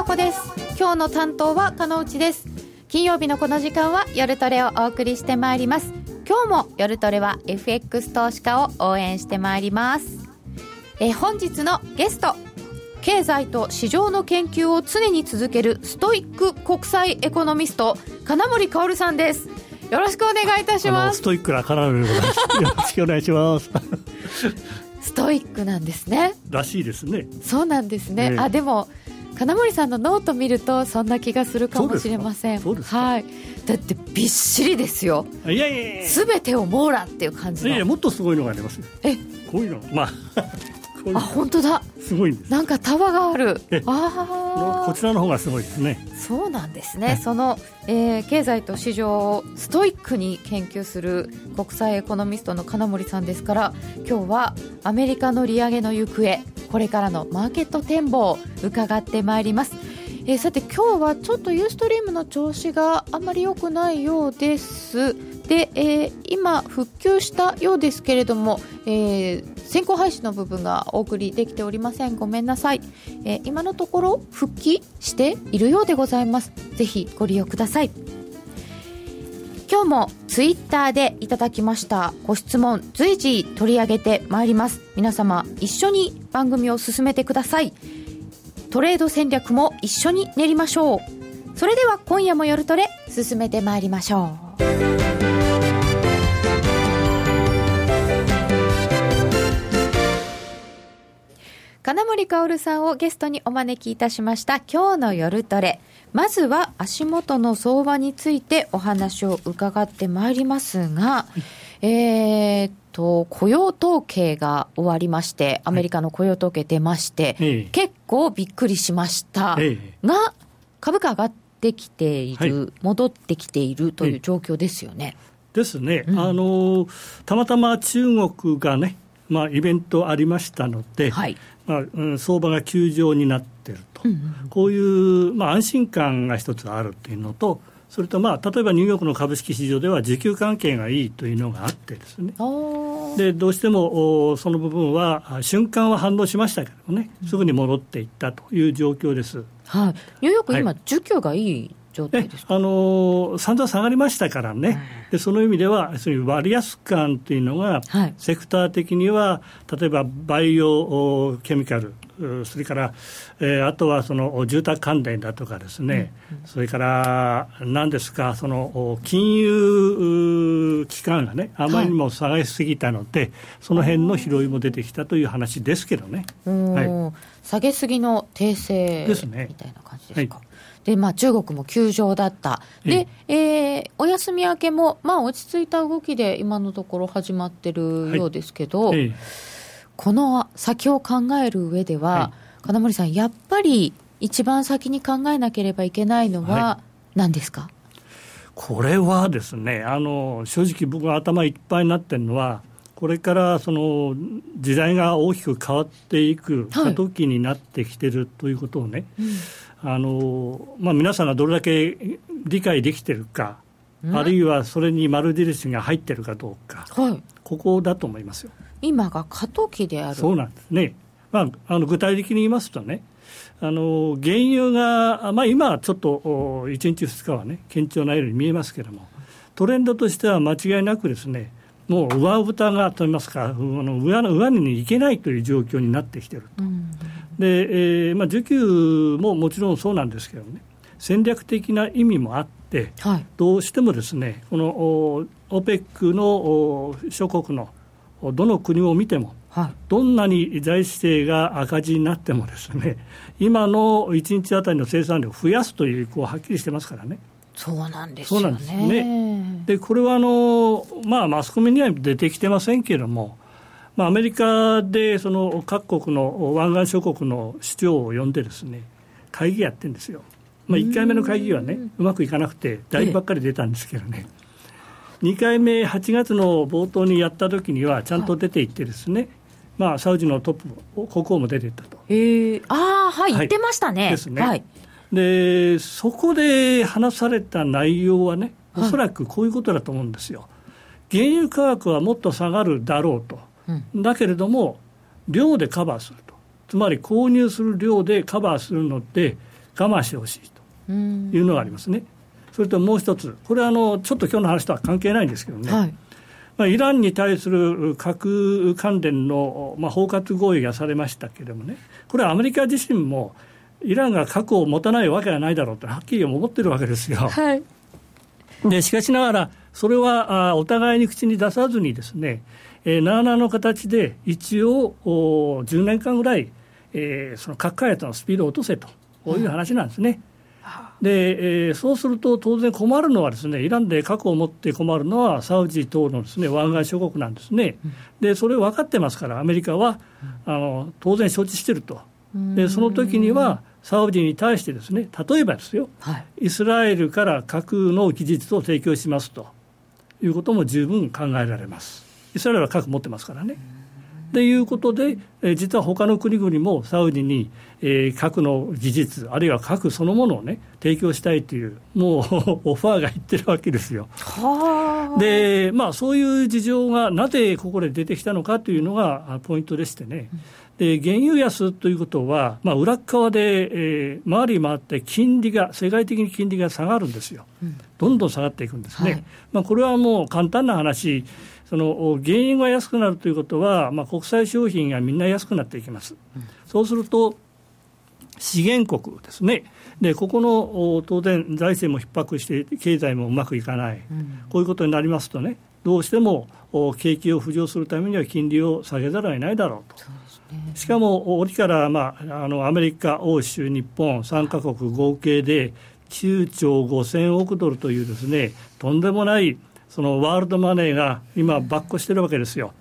直子です。今日の担当は加納内です。金曜日のこの時間は夜トレをお送りしてまいります。今日も夜トレは FX 投資家を応援してまいります。え本日のゲスト。経済と市場の研究を常に続けるストイック国際エコノミスト金森薫さんです。よろしくお願いいたします。ストイックな金森でございます。よろしくお願いします。ストイックなんですね。らしいですね。そうなんですね、ねあでも金森さんのノート見るとそんな気がするかもしれません。はい。だってびっしりですよ。いやいやいや全てを網羅っていう感じいやいやもっとすごいのがありますよ。え？こういうの。まああ本当だ。すごいんです。なんか束がある。あこちらの方がすごいですね。そうなんですね。その、えー、経済と市場をストイックに研究する国際エコノミストの金森さんですから今日はアメリカの利上げの行方これからのマーケット展望を伺ってまいります。えー、さて今日はちょっとユーストリームの調子があまり良くないようです。で、えー、今復旧したようですけれども、えー、先行配信の部分がお送りできておりません。ごめんなさい、えー、今のところ復帰しているようでございます。ぜひご利用ください。今日もツイッターでいただきました。ご質問随時取り上げてまいります。皆様一緒に番組を進めてください。トレード戦略も一緒に練りましょう。それでは今夜も夜トレ進めてまいりましょう。金森薫さんをゲストにお招きいたしました。今日の夜トレ。まずは足元の相場についてお話を伺ってまいりますが、えー、と雇用統計が終わりまして、アメリカの雇用統計出まして、はい、結構びっくりしました、ええ、が、株価上がってきている、はい、戻ってきているという状況ですよね。ですね、うん、あのたまたま中国がね、まあ、イベントありましたので、はいまあうん、相場が急上になっていると、うんうん、こういう、まあ、安心感が一つあるというのと、それと、まあ、例えばニューヨークの株式市場では需給関係がいいというのがあってですね。でどうしてもその部分は瞬間は反応しましたけどね。すぐに戻っていったという状況です、はい、ニューヨーク、今、需給がいい状態ですあの散々下がりましたからね、でその意味では、そういう割安感というのが、はい、セクター的には、例えばバイオケミカル、それから、えー、あとはその住宅関連だとかですね、うんうん、それから何ですか、その金融機関がね、あまりにも下がりすぎたので、はい、その辺の拾いも出てきたという話ですけどね。はい、下げすぎの訂正みたいな感じですか？はいで、まあ、中国も休場だった、で、えー、お休み明けも、まあ、落ち着いた動きで今のところ始まってるようですけど、はい、この先を考える上では、はい、金森さん、やっぱり一番先に考えなければいけないのは、何ですか、これはですねあの、正直、僕が頭いっぱいになってるのは、これからその時代が大きく変わっていく過渡期になってきてるということをね、はいうん、あのまあ、皆さんがどれだけ理解できてるか、うん、あるいはそれに丸印が入ってるかどうか、はい、ここだと思いますよ。今が過渡期である。そうなんですね、まあ、あの具体的に言いますとね、あの原油が、まあ、今はちょっと1日、2日はね、堅調なように見えますけれども、トレンドとしては間違いなくですね、もう上蓋がといいますか、あの上の上に行けないという状況になってきてると、うん、でえーまあ、需給ももちろんそうなんですけどね、戦略的な意味もあって、はい、どうしてもですね、この OPEC の諸国のどの国を見ても、はい、どんなに財政が赤字になってもですね今の1日あたりの生産量を増やすという意向ははっきりしてますからね。そうなんですよね。そうなんですねでこれはあの、まあ、マスコミには出てきてませんけれども、まあ、アメリカでその各国の湾岸諸国の市長を呼んでですね会議やってるんですよ。まあ、1回目の会議はねうまくいかなくて代理ばっかり出たんですけどね。ええ2回目、8月の冒頭にやった時には、ちゃんと出ていってですね、はい、まあ、サウジのトップ、国王も出ていったと。えー、ああ、はい、言ってましたね。ですね。はい、で、そこで話された内容はね、おそらくこういうことだと思うんですよ。原油価格はもっと下がるだろうと。うん、だけれども、量でカバーすると。つまり購入する量でカバーするので、我慢してほしいというのがありますね。それともう一つ、これはあのちょっと今日の話とは関係ないんですけどね、はい、まあ、イランに対する核関連の、まあ、包括合意がされましたけれどもね、これはアメリカ自身も、イランが核を持たないわけがないだろうと、はっきり思ってるわけですよ。はい、でしかしながら、それはあお互いに口に出さずにですね、えー、なあなあの形で一応お10年間ぐらい、えー、その核開発のスピードを落とせとこういう話なんですね。で、えー、そうすると当然困るのはですねイランで核を持って困るのはサウジ等のですね湾岸諸国なんですね。でそれを分かってますからアメリカはあの当然承知してると。でその時にはサウジに対してですね例えばですよ、はい、イスラエルから核の技術を提供しますということも十分考えられます。イスラエルは核持ってますからね。ということで、え実は他の国々もサウジに、えー、核の技術、あるいは核そのものをね、提供したいという、もう オファーがいってるわけですよ。で、まあ、そういう事情がなぜここで出てきたのかというのがポイントでしてね。で原油安ということは、まあ、裏側で、えー、回り回って金利が、世界的に金利が下がるんですよ、どんどん下がっていくんですね、はい、まあ、これはもう簡単な話、その原油が安くなるということは、まあ、国際商品がみんな安くなっていきます。うん、そうすると資源国ですね、でここの当然、財政も逼迫して、経済もうまくいかない、うん、こういうことになりますとね、どうしても景気を浮上するためには金利を下げざるを得ないだろうと。しかも折から、まあ、あのアメリカ、欧州、日本3か国合計で9兆5000億ドルというですねとんでもないそのワールドマネーが今、ばっこしてるわけですよ。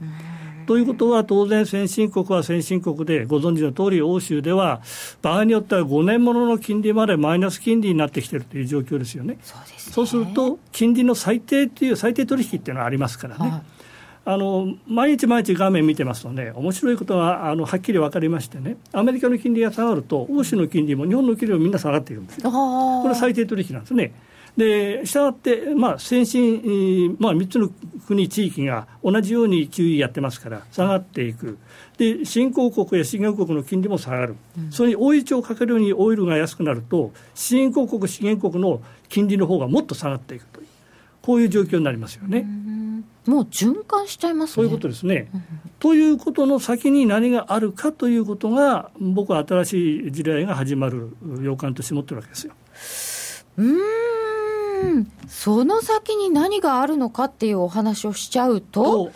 ということは、当然、先進国は先進国で、ご存知の通り、欧州では、場合によっては5年ものの金利までマイナス金利になってきてるという状況ですよね。そうす、ね、ると、金利の最低という、最低取引っていうのはありますからね。はいあの毎日毎日画面見てますとね、面白いことがあのはっきり分かりましてね、アメリカの金利が下がると、欧州の金利も日本の金利もみんな下がっているんですよ。これは最低取引なんですね。でしたがって、まあ、先進、まあ、3つの国、地域が同じように QE やってますから、下がっていく、で新興国や資源国の金利も下がる、うん、それに追い打ちをかけるようにオイルが安くなると、新興国、資源国の金利の方がもっと下がっていくという、こういう状況になりますよね。もう循環しちゃいます、ね、そういうことですね。ということの先に何があるかということが、僕は新しい時代が始まる予感として持ってるわけですよ。うん。その先に何があるのかっていうお話をしちゃうと、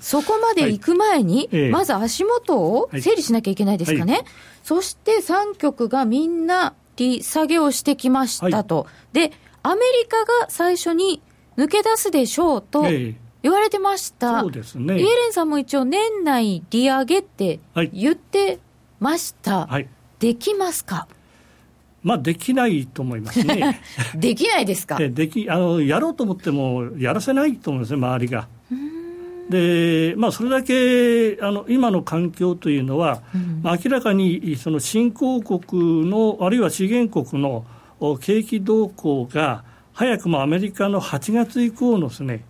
そこまで行く前に、はい、まず足元を整理しなきゃいけないですかね。はい。はい、そして3局がみんな利下げをしてきましたと。で、アメリカが最初に抜け出すでしょうと言われてました。そうですね。イエレンさんも一応年内利上げって言ってました。できますか？まあ、できないと思いますね。できないですか？できあのやろうと思ってもやらせないと思うんですね、周りが。でまあ、それだけあの今の環境というのは、うんまあ、明らかにその新興国の、あるいは資源国の景気動向が、早くもアメリカの8月以降のですね、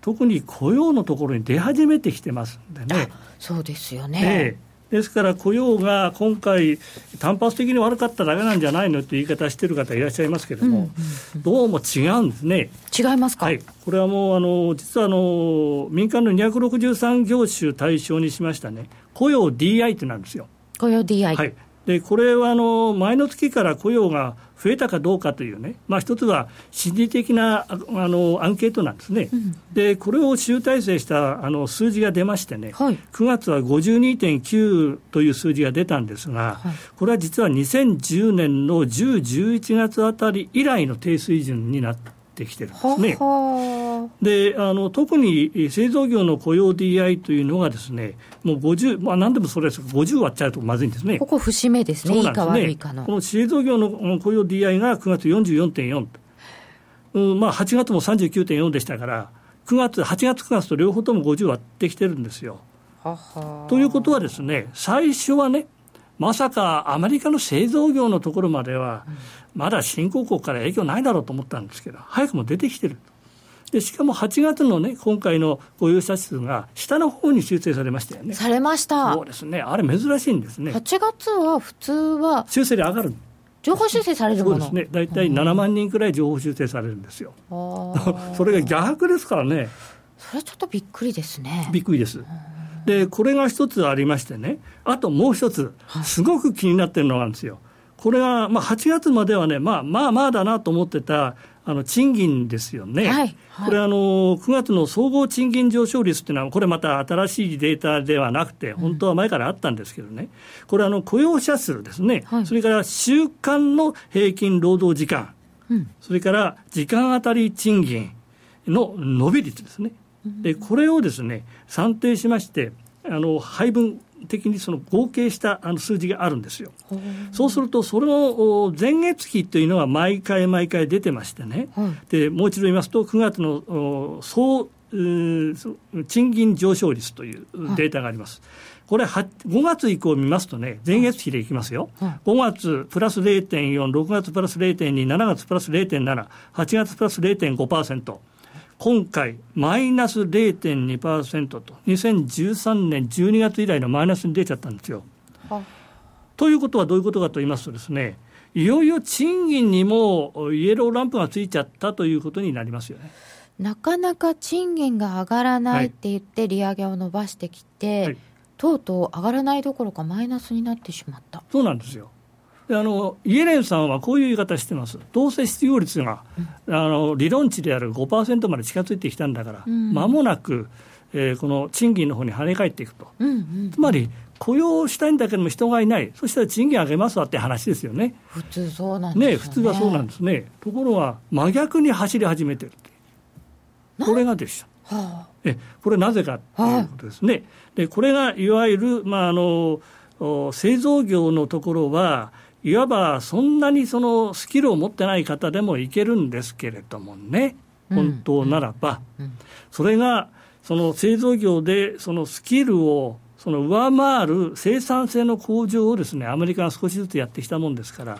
特に雇用のところに出始めてきてますんでね。そうですよね。ええですから雇用が今回、単発的に悪かっただけなんじゃないのという言い方してる方いらっしゃいますけれども、うんうんうん、どうも違うんですね。違いますか、はい、これはもうあの、実はあの民間の263業種対象にしましたね、雇用 DI ってなんですよ。雇用 DI、はい、でこれはあの前の月から雇用が増えたかどうかというね、まあ、一つは心理的なあのアンケートなんですね、うん、でこれを集大成したあの数字が出ましてね、はい、9月は52.9という数字が出たんですが、はい、これは実は2010年の10、11月あたり以来の低水準になってきてるんですね。であの特に製造業の雇用 DI というのがですねもう50、まあ、何でもそれですが50割っちゃうとまずいんですね。ここ節目ですね、いいか悪いかの。この製造業の雇用 DI が9月44.4と、うんまあ、8月も39.4でしたから、9月、8月、9月と両方とも50割ってきてるんですよ。ははということはですね、最初はね、まさかアメリカの製造業のところまでは、まだ新興国から影響ないだろうと思ったんですけど、早くも出てきてる。でしかも8月のね、今回の雇用者数が下の方に修正されましたよね。されました。そうですね。あれ珍しいんですね。8月は普通は。修正で上がる。情報修正されるものそうですね、大体7万人くらい情報修正されるんですよ。それが逆ですからね。それはちょっとびっくりですね。びっくりです。で、これが一つありましてね、あともう一つ、すごく気になってるのがあるんですよ。これが、まあ、8月まではね、まあ、まあまあだなと思ってた、あの賃金ですよね、はいはい、これあの、9月の総合賃金上昇率っていうのは、これまた新しいデータではなくて、本当は前からあったんですけどね、これあの、雇用者数ですね、はい、それから週間の平均労働時間、うん、それから時間当たり賃金の伸び率ですね、でこれをですね算定しまして、あの配分的にその合計したあの数字があるんですよ。そうすると、その前月比というのは毎回毎回出てましてね、はい、でもう一度言いますと、9月の総賃金上昇率というデータがあります。はいこれ5月以降見ますとね、前月比でいきますよ、5月プラス0.4、6月プラス0.2、7月プラス0.7、8月プラス0.5%、今回、マイナス0.2%と、2013年12月以来のマイナスに出ちゃったんですよ。ということはどういうことかと言いますとですね、いよいよ賃金にもイエローランプがついちゃったということになりますよね。なかなか賃金が上がらないって言って利上げを伸ばしてきて、はい、とうとう上がらないどころかマイナスになってしまった。そうなんですよ。あのイエレンさんはこういう言い方してます、どうせ失業率が、うん、あの理論値である5%まで近づいてきたんだから、ま、うん、もなく、えー、この賃金の方に跳ね返っていくと、うんうん、つまり雇用したいんだけども人がいない、そしたら賃金上げますわって話ですよね。普通そうなんですね、ね、普通はそうなんですね。ところが真逆に走り始めてるこれがでした。はあ、えこれなぜかということですね。はあ、でこれがいわゆる、まあ、あの製造業のところはいわばそんなにそのスキルを持ってない方でもいけるんですけれどもね、本当ならば、それがその製造業でそのスキルをその上回る生産性の向上をですねアメリカが少しずつやってきたもんですから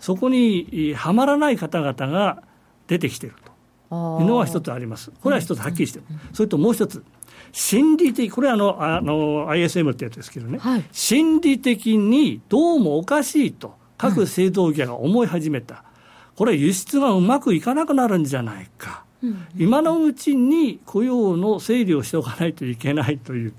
そこにはまらない方々が出てきていると。いうのは一つあります。これは一つはっきりしてる。それともう一つ心理的、これはあのあの ISM ってやつですけどね、はい、心理的にどうもおかしいと、各製造業が思い始めた、これ、輸出がうまくいかなくなるんじゃないか、うん、今のうちに雇用の整理をしておかないといけないという。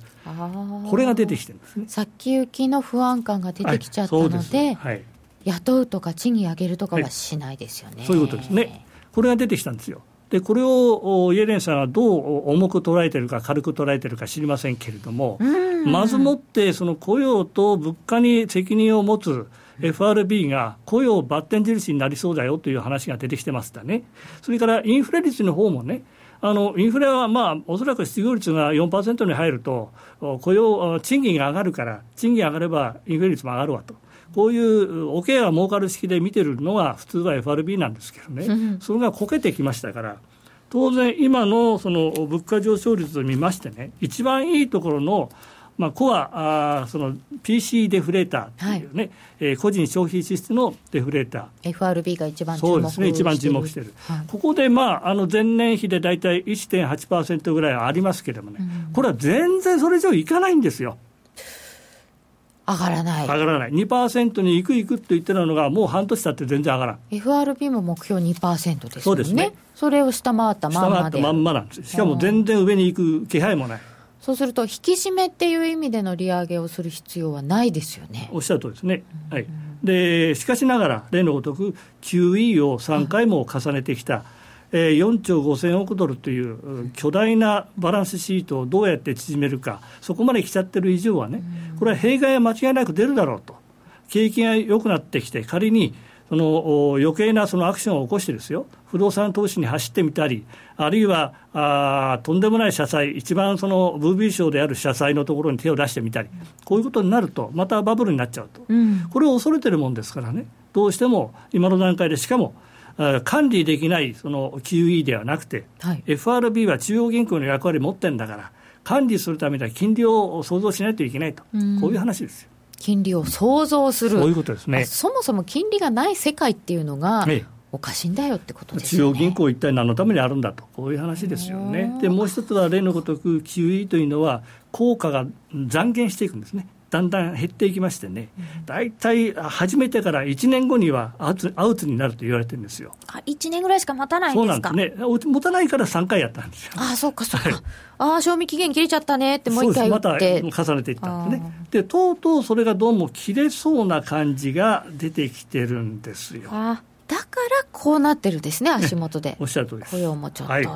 これが出てきてるんですね。先行きの不安感が出てきちゃったので、はい、雇うとか賃金上げるとかはしないですよね、はい、そういうことですね、これが出てきたんですよ。でこれをイエレンさんはどう重く捉えてるか軽く捉えてるか知りませんけれども、まずもってその雇用と物価に責任を持つ FRB が雇用バッテン印になりそうだよという話が出てきてましたね。それからインフレ率の方もね、あのインフレはまあおそらく失業率が4%に入ると、雇用、賃金が上がるから、賃金上がればインフレ率も上がるわと。こういうおけが儲かる式で見てるのが普通は FRB なんですけどね、それがこけてきましたから、当然、今のその物価上昇率を見ましてね、一番いいところのまあ、コアあその PC デフレーターっていうね、はい、えー、個人消費支出のデフレーター。FRB が一番注目そうですね一番注目している、はい、ここで、まあ、あの前年比で大体1.8%ぐらいありますけれどもね、うん、これは全然それ以上いかないんですよ上がらない。上がらない。2%に行く行くって言ってたのが、もう半年経って全然上がらん。FRB も目標2%ですよね。そうですね。それを下回ったまんまで。下回ったまんまなんです。しかも全然上に行く気配もない。そうすると、引き締めっていう意味での利上げをする必要はないですよね。おっしゃるとりですね。はい。で、しかしながら、例のごとく QE を3回も重ねてきた。えー、4兆5000億ドルという巨大なバランスシートをどうやって縮めるか、そこまで来ちゃってる以上はね、これは弊害は間違いなく出るだろうと、景気が良くなってきて、仮にその余計なそのアクションを起こしてですよ、不動産投資に走ってみたり、あるいはあとんでもない社債、一番そのブービー賞である社債のところに手を出してみたり、こういうことになると、またバブルになっちゃうと、うん、これを恐れてるもんですからね、どうしても今の段階で、しかも、管理できないその QE ではなくて、はい、FRB は中央銀行の役割持ってるんだから、管理するためには金利を想像しないといけないと、うん、こういう話ですよ。金利を想像する、そういうことですね。そもそも金利がない世界っていうのが、おかしいんだよってことですね、中央銀行一体何のためにあるんだと、こういう話ですよね。で、もう一つは例のごとく QE というのは、効果が残減していくんですね。だんだん減っていきましてね、大体始めてから1年後にはアウトアウトになると言われてるんですよ。あ1年ぐらいしか待たないんですか？そうなんですね、持たないから3回やったんですよ。あそうか、そうか、ああ、賞味期限切れちゃったねって、もう一回また重ねていったんですね。で、とうとうそれがどうも切れそうな感じが出てきてるんですよ。あだからこうなってるんですね、足元で。おっしゃる通りです。雇用もちょっと。はい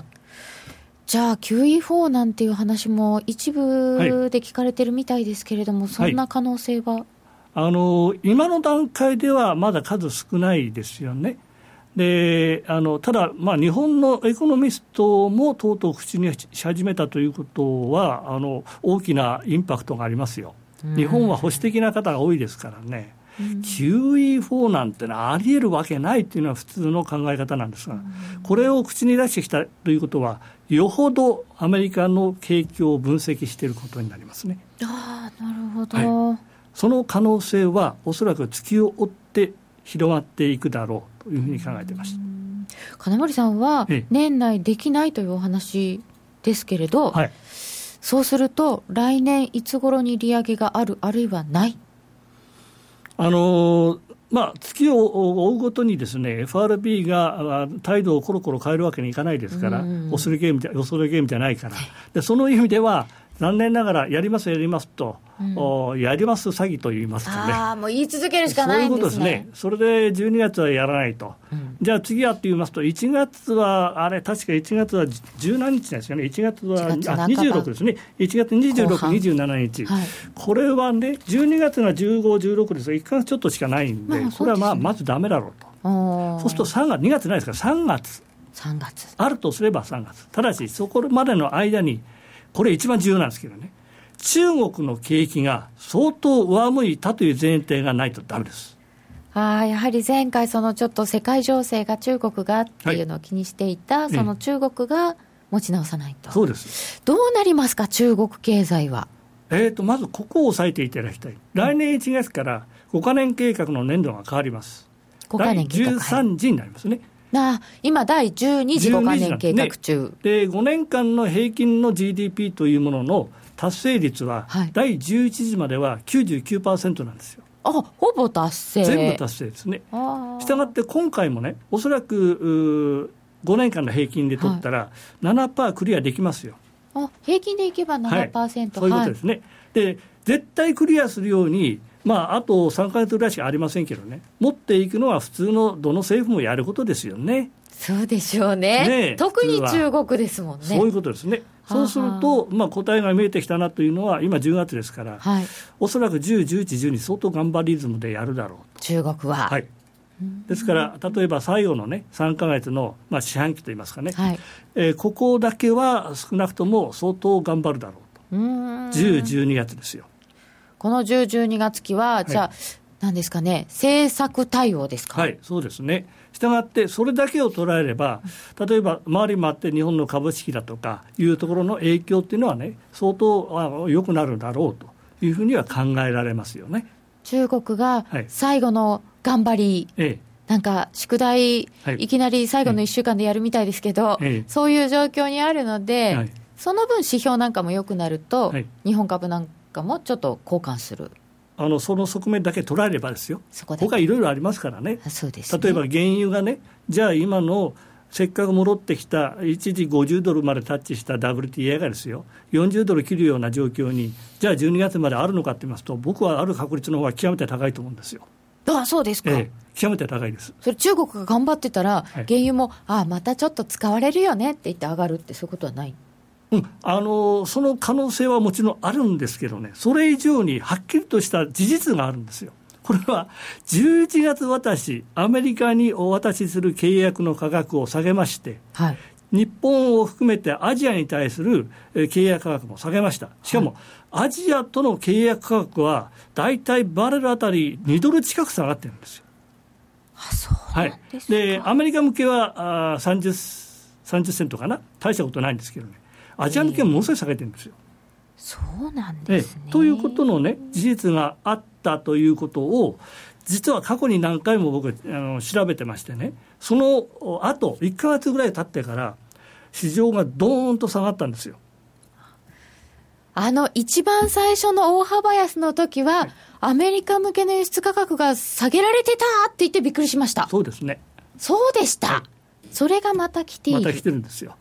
じゃあ QE4 なんていう話も一部で聞かれてるみたいですけれども、はい、そんな可能性は、あの今の段階ではまだ数少ないですよね。であのただ、まあ、日本のエコノミストもとうとう口にし始めたということはあの大きなインパクトがありますよ。日本は保守的な方が多いですからね。QE4 なんてのはあり得るわけないっていうのは普通の考え方なんですが、これを口に出してきたということは、よほどアメリカの景況を分析していることになりますね。あなるほど、はい、その可能性は、おそらく月を追って広がっていくだろうというふうに考えていました金森さんは、年内できないというお話ですけれど、はい、そうすると、来年いつ頃に利上げがある、あるいはないあのまあ、月を追うごとにですね FRB が態度をコロコロ変えるわけにいかないですから、恐れゲームじゃ恐れゲームじゃないから、でその意味では、残念ながらやります、やりますと、うん、やります詐欺と言いますかね、あもう言い続けるしかないんですね。そういうことですね、それで12月はやらないと、うん、じゃあ次はって言いますと、1月は、あれ、確か1月は十何日ですかね、1月は月あ26ですね、1月26、27日、はい、これはね、12月が15、16ですが、1か月ちょっとしかないんで、まあ、これはまあまずだめだろうと。そうすると3月、2月ないですから、3月。3月。あるとすれば3月、ただし、そこまでの間に、これ一番重要なんですけどね、中国の景気が相当上向いたという前提がないとだめです。あやはり前回、そのちょっと世界情勢が中国がっていうのを気にしていた、はい、その中国が持ち直さないと、そうです。どうなりますか、中国経済は？えーと、まずここを押さえていただきたい、来年1月から5か年計画の年度が変わります、5か年計画第13次になりますね。あ今、第12次5か年計画中。で、ね、5年間の平均の GDP というものの達成率は、はい、第11次までは99%なんですよ。あほぼ達成全部達成ですね。したがって今回もね、おそらく5年間の平均で取ったら、7%クリアできますよ。あ平均でいけば7%、はい、そういうことですね。はい、で絶対クリアするようにまあ、あと3か月ぐらいしかありませんけどね、持っていくのは普通のどの政府もやることですよね。そうでしょうね、ね特に中国ですもんね。そういうことですね。そうすると、まあ、答えが見えてきたなというのは、今10月ですから、はい、おそらく10、11、12、相当頑張りリズムでやるだろうと。中国は。はい。ですから、例えば最後のね、3か月の、まあ、四半期といいますかね、はい、えー、ここだけは少なくとも相当頑張るだろうと、10、12月ですよ。この10、12月期は、じゃあ、はい、なんですかね、政策対応ですか？はい、そうですね。したがって、それだけを捉えれば、例えば周りもあって、日本の株式だとかいうところの影響っていうのはね、相当良くなるだろうというふうには考えられますよね。中国が最後の頑張り、はい、ええなんか宿題、はい、いきなり最後の1週間でやるみたいですけど、ええ、そういう状況にあるので、はい、その分、指標なんかも良くなると、はい、日本株なんかもちょっと交換する。あのその側面だけ捉えればですよ、他いろいろありますからね、ね、例えば原油がね、じゃあ今のせっかく戻ってきた、一時50ドルまでタッチした WTA がですよ、40ドル切るような状況に、じゃあ12月まであるのかって言いますと、僕はある確率の方が極めて高いと思うんですよ。あそうですか、ええ、極めて高いです。それ中国が頑張ってたら、はい、原油も、あまたちょっと使われるよねって言って上がるって、そういうことはない？うん、あのその可能性はもちろんあるんですけどね、それ以上にはっきりとした事実があるんですよ。これは11月渡し、アメリカにお渡しする契約の価格を下げまして、はい、日本を含めてアジアに対する契約価格も下げました。しかも、アジアとの契約価格は、大体バレルあたり2ドル近く下がってるんですよ。あそうはい、でアメリカ向けはあ 30, 30セントかな、大したことないんですけどね。アジア向けはものすごい下げてるんですよ。そうなんですね、ということのね、事実があったということを、実は過去に何回も僕あの調べてましてね、そのあと1か月ぐらい経ってから、市場がどーんと下がったんですよ。あの一番最初の大幅安の時は、はい、アメリカ向けの輸出価格が下げられてたって言ってびっくりしました。そうですね。そうでした。はい、それがまた来ている。また来てるんですよ。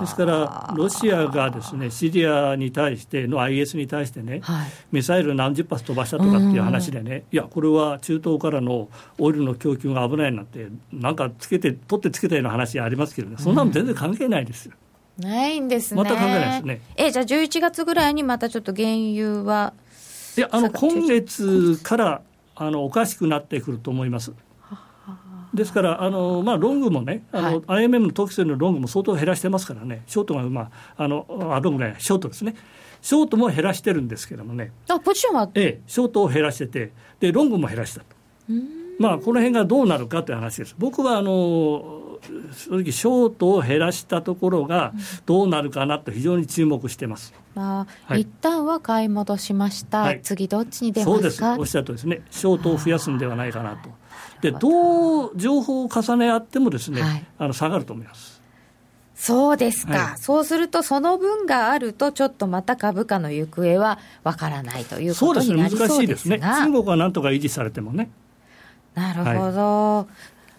ですから、ロシアがですねシリアに対しての IS に対してね、はい、ミサイル何十発飛ばしたとかっていう話でね、いや、これは中東からのオイルの供給が危ないなんて、なんかつけて、取ってつけたような話ありますけどね、そんなの全然関係ないですよ。ないんですね。また関係ないですね。え、じゃあ11月ぐらいにまたちょっと原油はいや、あの、今月からあのおかしくなってくると思います。ですから、あのまあ、ロングもね、あの、はい、IMM の特性のロングも相当減らしてますからね、ショートが、まあ、あのあロングね、ショートですね、ショートも減らしてるんですけどもね、あポジションは？ええ、ショートを減らしてて、でロングも減らしたと。まあ、この辺がどうなるかという話です。僕はあの正直、ショートを減らしたところがどうなるかなと非常に注目してます。まあ、はい、一旦は買い戻しました、はい、次どっちに出ますか？そうです、おっしゃるとですね、ショートを増やすんではないかなと。でどう情報を重ね合ってもですね、はい、あの下がると思います。そうですか、はい、そうすると、その分があると、ちょっとまた株価の行方はわからないということになりそうですね、難しいですね、中国はなんとか維持されてもね。なるほど、はい、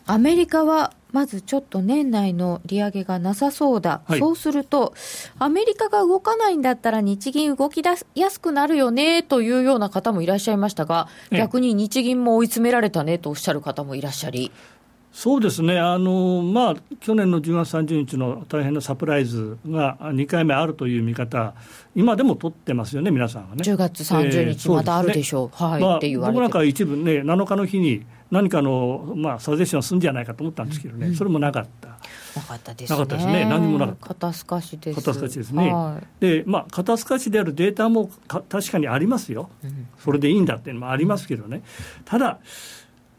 アメリカはまずちょっと年内の利上げがなさそうだ、はい、そうすると、アメリカが動かないんだったら、日銀動き出やすくなるよねというような方もいらっしゃいましたが、逆に日銀も追い詰められたねとおっしゃる方もいらっしゃり。そうですね、あのまあ、去年の10月30日の大変なサプライズが2回目あるという見方、今でも取ってますよね、皆さんはね。10月30日、またあるでしょう、はい、まあ、僕なんか一部ね、7日の日に何かの、まあ、サジェッションするんじゃないかと思ったんですけどね、うん、それもなかった。なかったですね。なかったですね。何もなかった。肩透かしです。肩透かしですね。はい、で、まあ、肩透かしであるデータも確かにありますよ、うん。それでいいんだっていうのもありますけどね。ただ、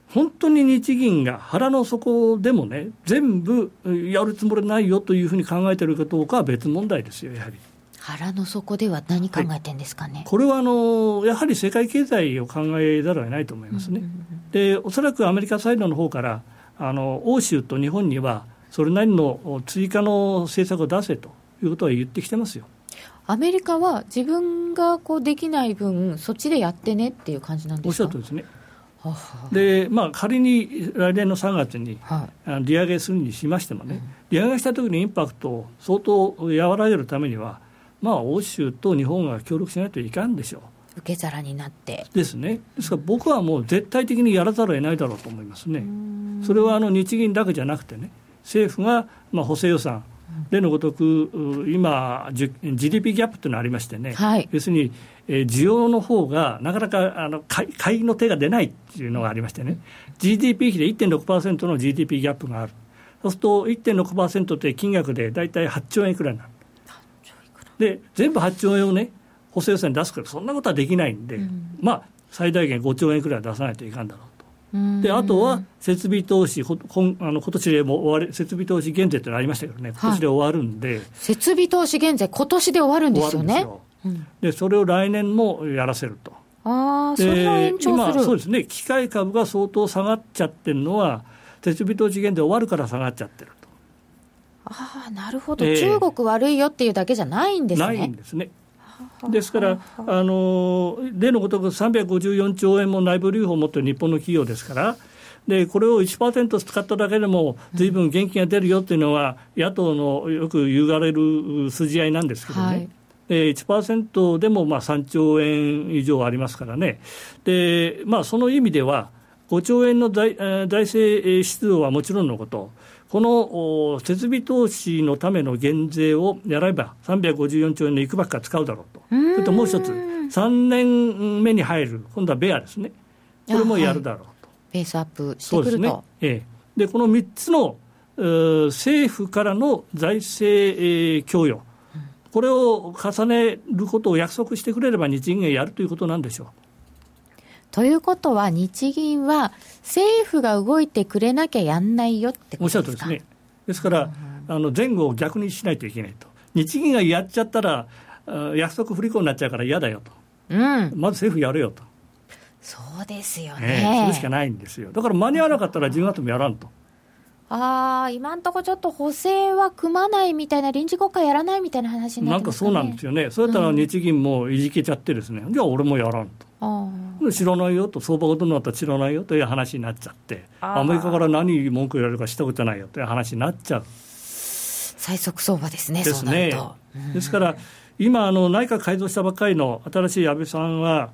本当に日銀が腹の底でもね、全部やるつもりないよというふうに考えているかどうかは別問題ですよ、やはり。腹の底では何考えてんですかね、はい、これはあのやはり世界経済を考えざるを得ないと思いますね。うんうんうん、でおそらくアメリカサイドの方からあの欧州と日本にはそれなりの追加の政策を出せということは言ってきてますよ。アメリカは自分がこうできない分、そっちでやってねっていう感じなんですか？おっしゃるとですね。でまあ、仮に来年の3月に、はい、利上げするにしましてもね、利上げしたときにインパクトを相当和らげるためには、まあ、欧州と日本が協力しないといかんでしょう。受け皿になって。ですね、ですから僕はもう絶対的にやらざるを得ないだろうと思いますね、それはあの日銀だけじゃなくてね、政府がまあ補正予算、例のごとく、今、GDP ギャップというのがありましてね、はい、要するに、えー、需要の方がなかなかあの買買いの手が出ないっていうのがありましてね、GDP 比で1.6%の GDP ギャップがある、そうすると1.6%って金額で大体8兆円いくらになる。で全部8兆円をね補正予算に出すからそんなことはできないんで、うん、まあ最大限5兆円くらい出さないといかんだろうと。であとは設備投資、こんあの今年でも終わり設備投資減税ってのありましたけどね、今年で終わるんで、はい、設備投資減税、今年で終わるんですよね。でそれを来年もやらせると。あそれは延長今そうですね、機械株が相当下がっちゃってるのは、設備投資減税終わるから下がっちゃってると。ああ、なるほど、えー、中国悪いよっていうだけじゃないんですね。ないんですね。ですから、あの例のごとく354兆円も内部留保を持っている日本の企業ですから、でこれを1%使っただけでも、ずいぶん元気が出るよっていうのは、野党のよく言われる筋合いなんですけどね。はいで1%でもまあ3兆円以上ありますからね、でまあ、その意味では、5兆円の財財政出動はもちろんのこと、この設備投資のための減税をやれば、354兆円のいくばっか使うだろうと、それともう一つ、3年目に入る、今度はベアですね、これもやるだろうと。はい、ベースアップしてくると。ね。ええ、でこの3つの政府からの財政、えー、供与、これを重ねることを約束してくれれば日銀がやるということなんでしょう。ということは、日銀は政府が動いてくれなきゃやんないよってことですか？おっしゃるとですね。ですから、あの前後を逆にしないといけないと。日銀がやっちゃったら、約束不履行になっちゃうから嫌だよと。うん、まず政府やれよと。そうですよね、えー、それしかないんですよ。だから間に合わなかったら10月もやらんと。ああ、今んとこちょっと補正は組まないみたいな、臨時国会やらないみたいな話になってますか、ね、なんかそうなんですよね、そうやったら日銀もいじけちゃってですね、うん、じゃあ俺もやらんと。知らないよと、相場がどうなったら知らないよという話になっちゃって、アメリカから何文句言われるかしたことないよという話になっちゃう。最速相場ですね、ですね。ですから、今あの、内閣改造したばっかりの新しい安倍さんは、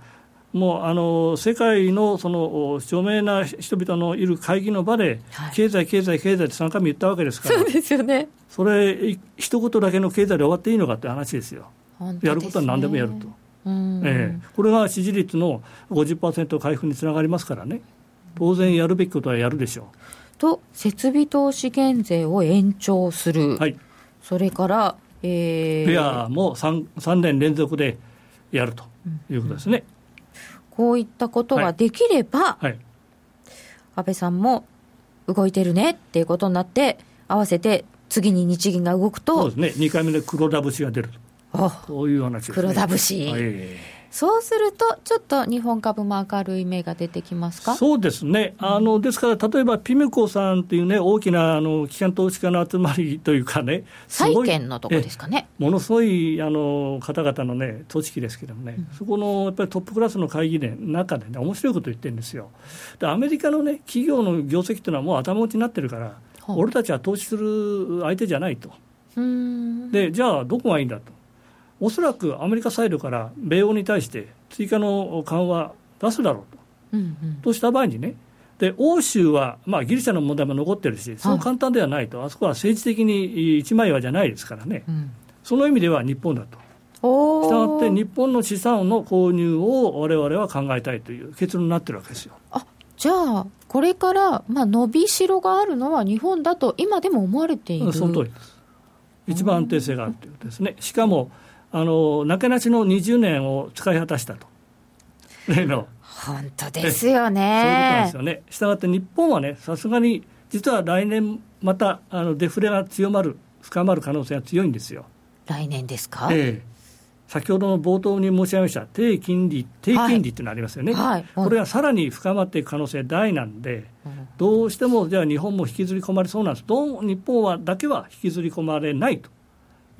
もうあの世界のその著名な人々のいる会議の場で、はい、経済、経済、経済って3回も言ったわけですから、そうですよね。それ、一言だけの経済で終わっていいのかって話ですよ、すね、やることは何でもやると、ええ、これが支持率の50%回復につながりますからね、当然やるべきことはやるでしょう。と、設備投資減税を延長する、はい、それから、えー、ペアも 3, 3年連続でやるということですね。うんこういったことができれば、はい。はい、安倍さんも動いてるねっていうことになって、合わせて次に日銀が動くと、そうですね、2回目で黒田節が出ると、そういう話です、ね、黒田節。はいそうすると、ちょっと日本株も明るい目が出てきますか？そうですね、あのですから、例えばピムコさんというね、大きなあの機関投資家の集まりというかね、債券のとこですかね。ものすごいあの方々のね、組織ですけどもね、うん、そこのやっぱりトップクラスの会議で中でね、面白いこと言ってるんですよ。で、アメリカのね、企業の業績っていうのはもう頭打ちになってるから、俺たちは投資する相手じゃないと。で、じゃあ、どこがいいんだと。おそらくアメリカサイドから米欧に対して追加の緩和出すだろうと、うんうん、とした場合にね、で欧州は、まあ、ギリシャの問題も残ってるし、そう簡単ではないと、あそこは政治的に一枚岩じゃないですからね、うん、その意味では日本だと。したがって、日本の資産の購入をわれわれは考えたいという結論になってるわけですよ。あじゃあ、これから、まあ、伸びしろがあるのは日本だと、今でも思われている。その通りです。一番安定性があるということですね。しかもあのなけなしの20年を使い果たしたと。例の。本当ですよね。そういうことなんですよね。したがって日本はね、さすがに、実は来年、またあのデフレが強まる、深まる可能性が強いんですよ。来年ですか、ええ。先ほどの冒頭に申し上げました、低金利、低金利っていうのありますよね、はい。はい、これがさらに深まっていく可能性大なんで、うん、どうしてもじゃあ日本も引きずり込まれそうなんです、どう日本はだけは引きずり込まれないと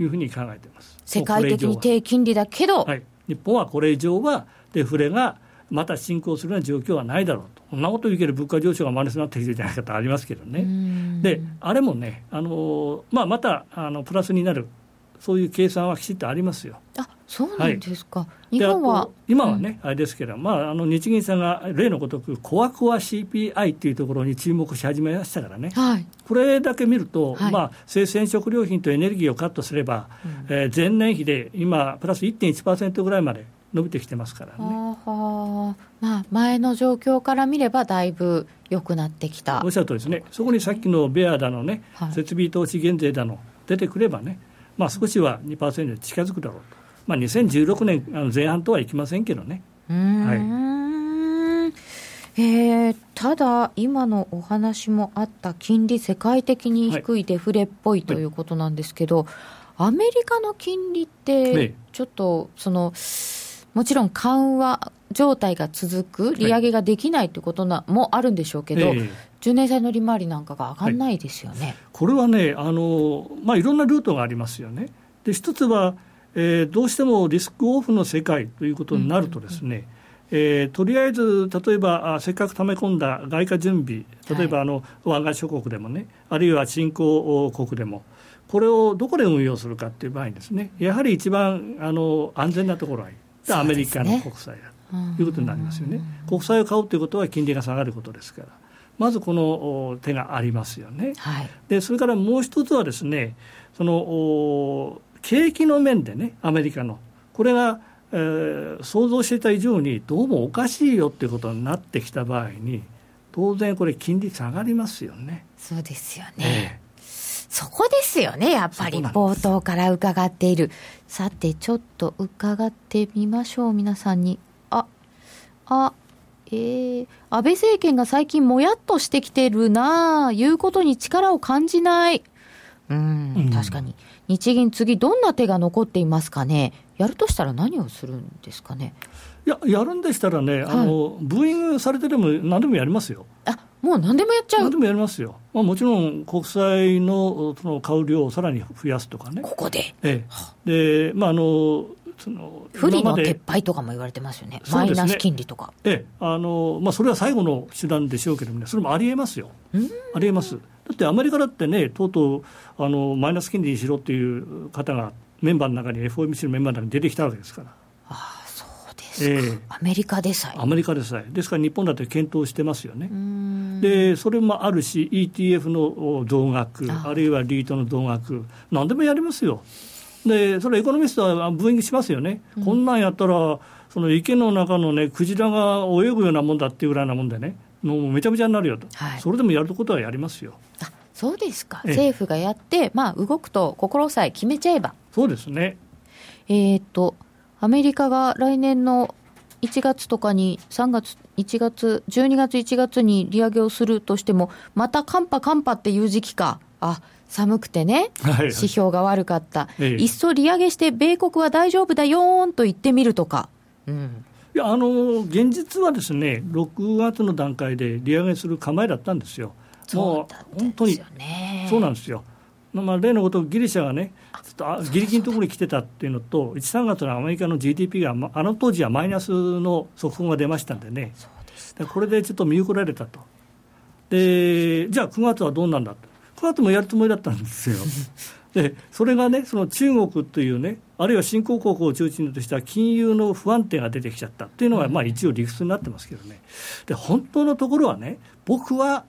いうふうに考えています。世界的に低金利だけど、はい、日本はこれ以上はデフレがまた進行するような状況はないだろうと、こんなこと言うけど、物価上昇がマイナスになってきてるじゃないかとありますけどね、であれもね、あのまあ、またあのプラスになる、そういう計算はきちっとありますよ。あそうなんですか、はい、日本は。今はね、うん、あれですけど、まあ、あの日銀さんが例のごとく、コアコア CPI っていうところに注目し始めましたからね、はい、これだけ見ると、はい、まあ、生鮮食料品とエネルギーをカットすれば、うん、えー、前年比で今、プラス1.1%ぐらいまで伸びてきてますからね。はまあ、前の状況から見れば、だいぶ良くなってきた。おっしゃるとですね、そこにさっきのベアだのね、設備投資減税だの出てくればね、まあ、少しは2%に近づくだろうと。まあ、2016年あの前半とはいきませんけどね。はい。えー、ただ、今のお話もあった金利、世界的に低いデフレっぽいということなんですけど、はい。はい、アメリカの金利って、ちょっとその、もちろん緩和状態が続く、利上げができないということな、もあるんでしょうけど、10年債の利回りなんかが上がらないですよね、はい、これはねあの、まあ、いろんなルートがありますよね。で一つはえー、どうしてもリスクオフの世界ということになるとですね、えー、とりあえず例えばあせっかく溜め込んだ外貨準備例えばあの、湾岸諸国でもねあるいは新興国でもこれをどこで運用するかっていう場合にですねやはり一番あの安全なところはアメリカの国債だということになりますよね。国債を買うということは金利が下がることですから。まずこの手がありますよね。はい、でそれからもう一つはですねその景気の面でね、アメリカの、これが、えー、想像していた以上に、どうもおかしいよっていうことになってきた場合に、当然、これ、金利下がりますよね。そうですよね。えー、そこですよね、やっぱり冒頭から伺っている。さて、ちょっと伺ってみましょう、皆さんに。あ、あ、えー、安倍政権が最近もやっとしてきてるなあ、言うことに力を感じない。うん、確かに。日銀次どんな手が残っていますかね？やるとしたら何をするんですかね？いや、やるんでしたらね、あの、ブーイングされてでも何でもやりますよ。あもう何でもやっちゃう？何でもやりますよ。まあ、もちろん国債のその買う量をさらに増やすとかね。ここで？ええ。で、まあ、あの、その不利の撤廃とかも言われてますよね、マイナス金利とか。ええあのまあ、それは最後の手段でしょうけどもね、それもありえますよ、ありえます。だってアメリカだってね、とうとうあのマイナス金利にしろっていう方がメンバーの中に、FOMC のメンバーの中に出てきたわけですから。ああそうですか、えー、アメリカでさえ。アメリカでさえ、ですから日本だって検討してますよね。でそれもあるし、ETF の増額、あるいはリートの増額、なんでもやりますよ。でそれエコノミストはブーイングしますよね、うん、こんなんやったら、その池の中のね、クジラが泳ぐようなもんだっていうぐらいなもんでね、もうめちゃめちゃになるよと、はい、それでもやることはやりますよ。あそうですか、政府がやって、まあ、動くと心さえ決めちゃえば。そうですね。えっとアメリカが来年の1月とかに3月、1月、12月、1月に利上げをするとしても、また寒波、寒波っていう時期か、あ寒くてね、指標が悪かった、はいはい、いっそ利上げして、米国は大丈夫だよーんと言ってみるとか。うん。いやあの現実はですね、6月の段階で利上げする構えだったんですよ、もう本当に、そうなんですよ、まあ、例のごとギリシャがね、ちょっとギリギリのところに来てたっていうのと、1、3月のアメリカの GDP が、あの当時はマイナスの速報が出ましたんでね、でこれでちょっと見送られたと、でじゃあ9月はどうなんだと。9月もやるつもりだったんですよ。でそれがね、その中国というね、あるいは新興国を中心とした金融の不安定が出てきちゃったっていうのが、まあ、一応理屈になってますけどね、で本当のところはね、僕は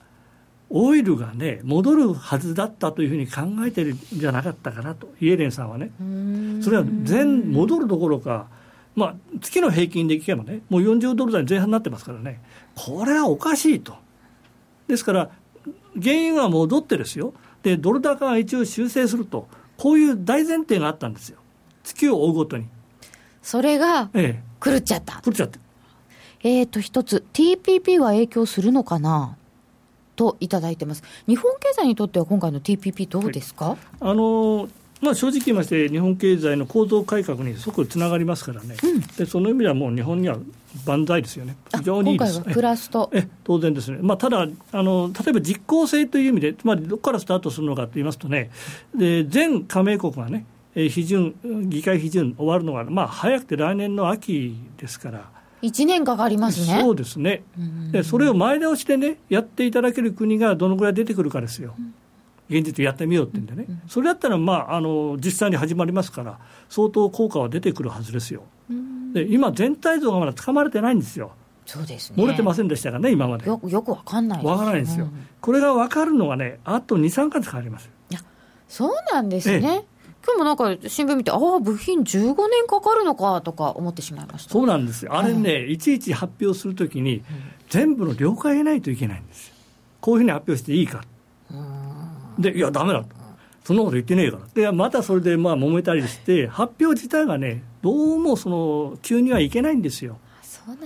オイルがね、戻るはずだったというふうに考えてるんじゃなかったかなと、イエレンさんはね、それは全戻るどころか、まあ、月の平均でいけばね、もう40ドル台前半になってますからね、これはおかしいと。ですから、原油が戻ってですよ、でドル高が一応修正すると、こういう大前提があったんですよ、月を追うごとに。それが狂っちゃった。ええ、狂っちゃって。えーと、一つ、TPP は影響するのかな？といただいてます。日本経済にとっては今回の TPP どうですか、はい、あのまあ、正直言いまして、日本経済の構造改革に即つながりますからね、うん、でその意味ではもう日本には万歳ですよね、非常にいいです。プラスと？え当然ですね、まあ、ただあの、例えば実効性という意味で、つまりどこからスタートするのかと言いますとね、で全加盟国がね、批准、議会批准終わるのが、まあ、早くて来年の秋ですから。1年かかりますね。そうですね。で、それを前倒しでね、やっていただける国がどのぐらい出てくるかですよ。うん現実やってみようって言うんでね、それだったら、まあ、あの実際に始まりますから、相当効果は出てくるはずですよ。で今、全体像がまだつかまれてないんですよ。そうですね、漏れてませんでしたからね、今まで。よよくわかんない、わからないんですよ、うん、これが分かるのがね、あと2、3か月かかります。いやそうなんですね。ええ。今日もなんか新聞見て、ああ、部品15年かかるのかとか思ってしまいました。そうなんですよ、あれね、いちいち発表するときに、全部の了解を得ないといけないんですよ、こういうふうに発表していいか。で、いや、だめだと。そんなこと言ってねえから。で、またそれでまあ揉めたりして、発表自体がね、どうもその、急にはいけないんですよ。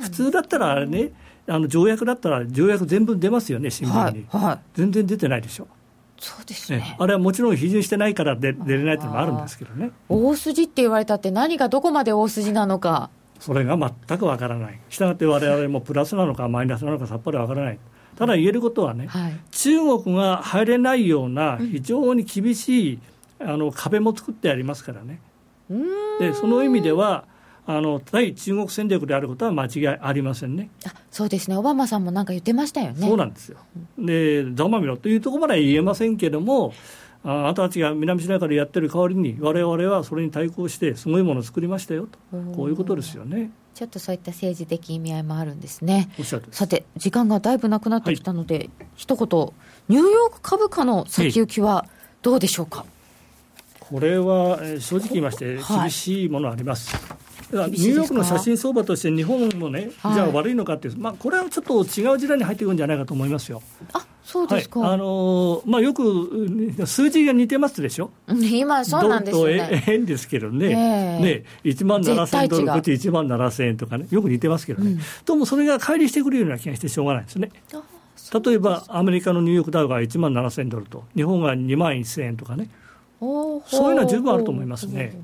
普通だったらね、あの条約だったら、条約全部出ますよね、新聞に、はいはい、全然出てないでしょ。そうですね、ね、あれはもちろん批准してないから出出れないというのもあるんですけどね大筋って言われたって、何がどこまで大筋なのか。それが全くわからない、したがってわれわれもプラスなのかマイナスなのかさっぱりわからない。ただ言えることはね、はい、中国が入れないような非常に厳しい、あの壁も作ってありますからね。でその意味ではあの対中国戦略であることは間違いありませんね。あそうですね、オバマさんもなんか言ってましたよね。そうなんですよ。で、ざまみろというところまでは言えませんけれども、あなたたちが南シナ海でやってる代わりに、われわれはそれに対抗して、すごいものを作りましたよと、こういうことですよね。ちょっとそういった政治的意味合いもあるんですね。さて、時間がだいぶなくなってきたので、はい、一言、ニューヨーク株価の先行きはどうでしょうか？はい、これは正直言いまして、厳しいものあります。はいニューヨークの写真相場として日本もね、じゃあ悪いのかっていう、まあ、これはちょっと違う時代に入ってくるんじゃないかと思いますよ。あそうですか、はい、あのまあ、よく数字が似てますでしょ、今、そうなんですよね。円ですけどね、えー、ね1万7000ドル、こっち1万7000円とかね、よく似てますけどね、うん、どうもそれが乖離してくるような気がしてしょうがないですね。例えば、アメリカのニューヨークダウが1万7000ドルと、日本が2万1000円とかね、そういうのは十分あると思いますね。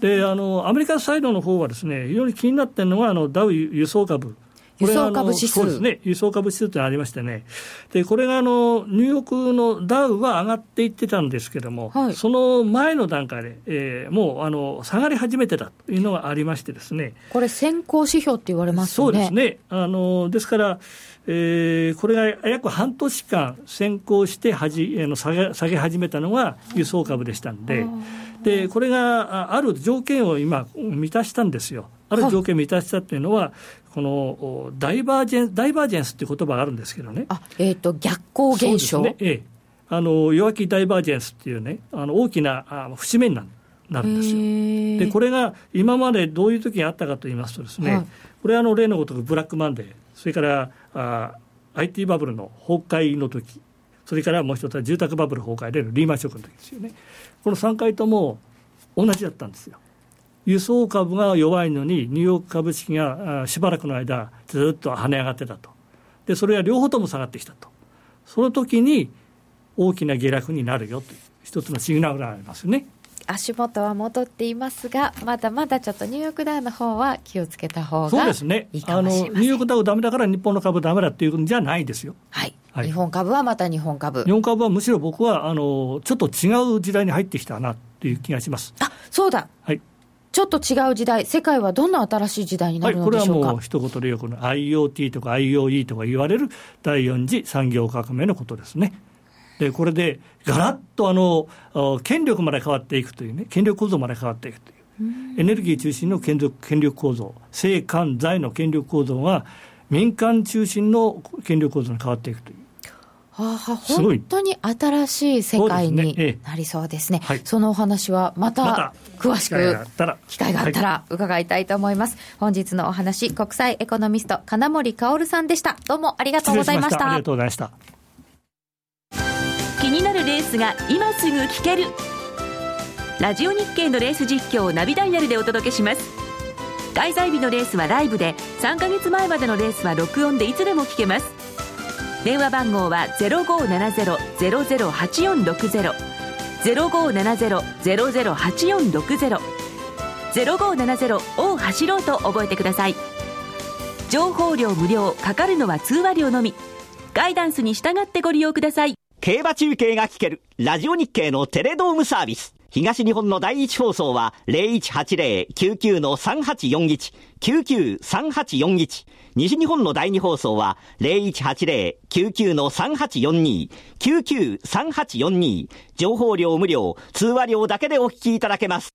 であのアメリカサイドの方はですね非常に気になっているのがあのダウ輸送株輸送株指数そうですね、輸送株指数ってありましてね、でこれがあのニューヨークのダウは上がっていってたんですけども、はい、その前の段階で、えー、もうあの下がり始めてたというのがありましてですね、これ、先行指標って言われますよね。そうですね。あのですからえー、これが約半年間先行してはじあの下げ下げ始めたのが輸送株でしたんで、でこれがある条件を今、満たしたんですよ。ある条件を満たしたっていうのは、このダイバージェンダイバージェンスっていう言葉があるんですけどね。あえーと、逆光現象、ねええ、あの弱気ダイバージェンスっていうね、あの大きなあ節目にななるんですよ。で、これが今までどういう時にあったかと言いますとですね、はい、これはあの例のごとくブラックマンデー、それからあ IT バブルの崩壊の時それからもう一つは住宅バブル崩壊でのリーマンショックの時ですよね。この3回とも同じだったんですよ。輸送株が弱いのに、ニューヨーク株式がしばらくの間、ずっと跳ね上がってたと。で、それが両方とも下がってきたと。その時に大きな下落になるよという一つのシグナルがありますね。足元は戻っていますが、まだまだちょっとニューヨークダウの方は気をつけた方がそうですねあのニューヨークダウだめだから日本の株だめだっていうんじゃないですよ。はい、はい、日本株はまた日本株。日本株はむしろ僕はあのちょっと違う時代に入ってきたなっていう気がします。あそうだ、はい、ちょっと違う時代、世界はどんな新しい時代になるのでしょうか、はい、これはもう一言でよく IoT とか IOE とか言われる第4次産業革命のことですね。でこれでがらっとあの権力まで変わっていくというね権力構造まで変わっていくという、エネルギー中心の権力権力構造政官財の権力構造が民間中心の権力構造に変わっていくという。はあ、本当に新しい世界になりそうですね、そ、ねええ、そのお話はまた詳しく機会があったら。伺いたいと思います、はい、本日のお話国際エコノミスト金森薫さんでした。どうもありがとうございました。ありがとうございました。気になるレースが今すぐ聞ける。ラジオ日経のレース実況をナビダイヤルでお届けします。開催日のレースはライブで3ヶ月前までのレースは録音でいつでも聞けます電話番号は0570-008460 0570-008460 0570を走ろうと覚えてください。情報量無料かかるのは通話料のみ。ガイダンスに従ってご利用ください。競馬中継が聞けるラジオ日経のテレドームサービス。東日本の第一放送は0180-99-3841、99-3841。西日本の第二放送は0180-99-3842、99-3842。情報量無料、通話料だけでお聞きいただけます。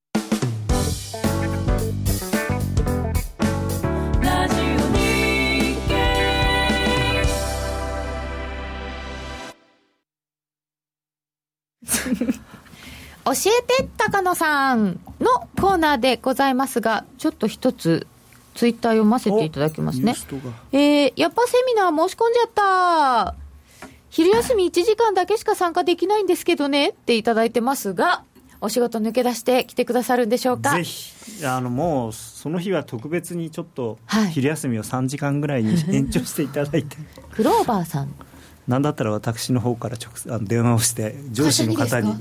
教えて高野さんのコーナーでございますが、ちょっと一つ、ツイッター読ませていただきますね。えー、やっぱセミナー申し込んじゃった。昼休み1時間だけしか参加できないんですけどねっていただいてますが、お仕事抜け出して来てくださるんでしょうか？ぜひ。あのもうその日は特別にちょっと昼休みを3時間ぐらいに延長していただいて、クローバーさんなんだったら私の方から直あの電話をして上司の方に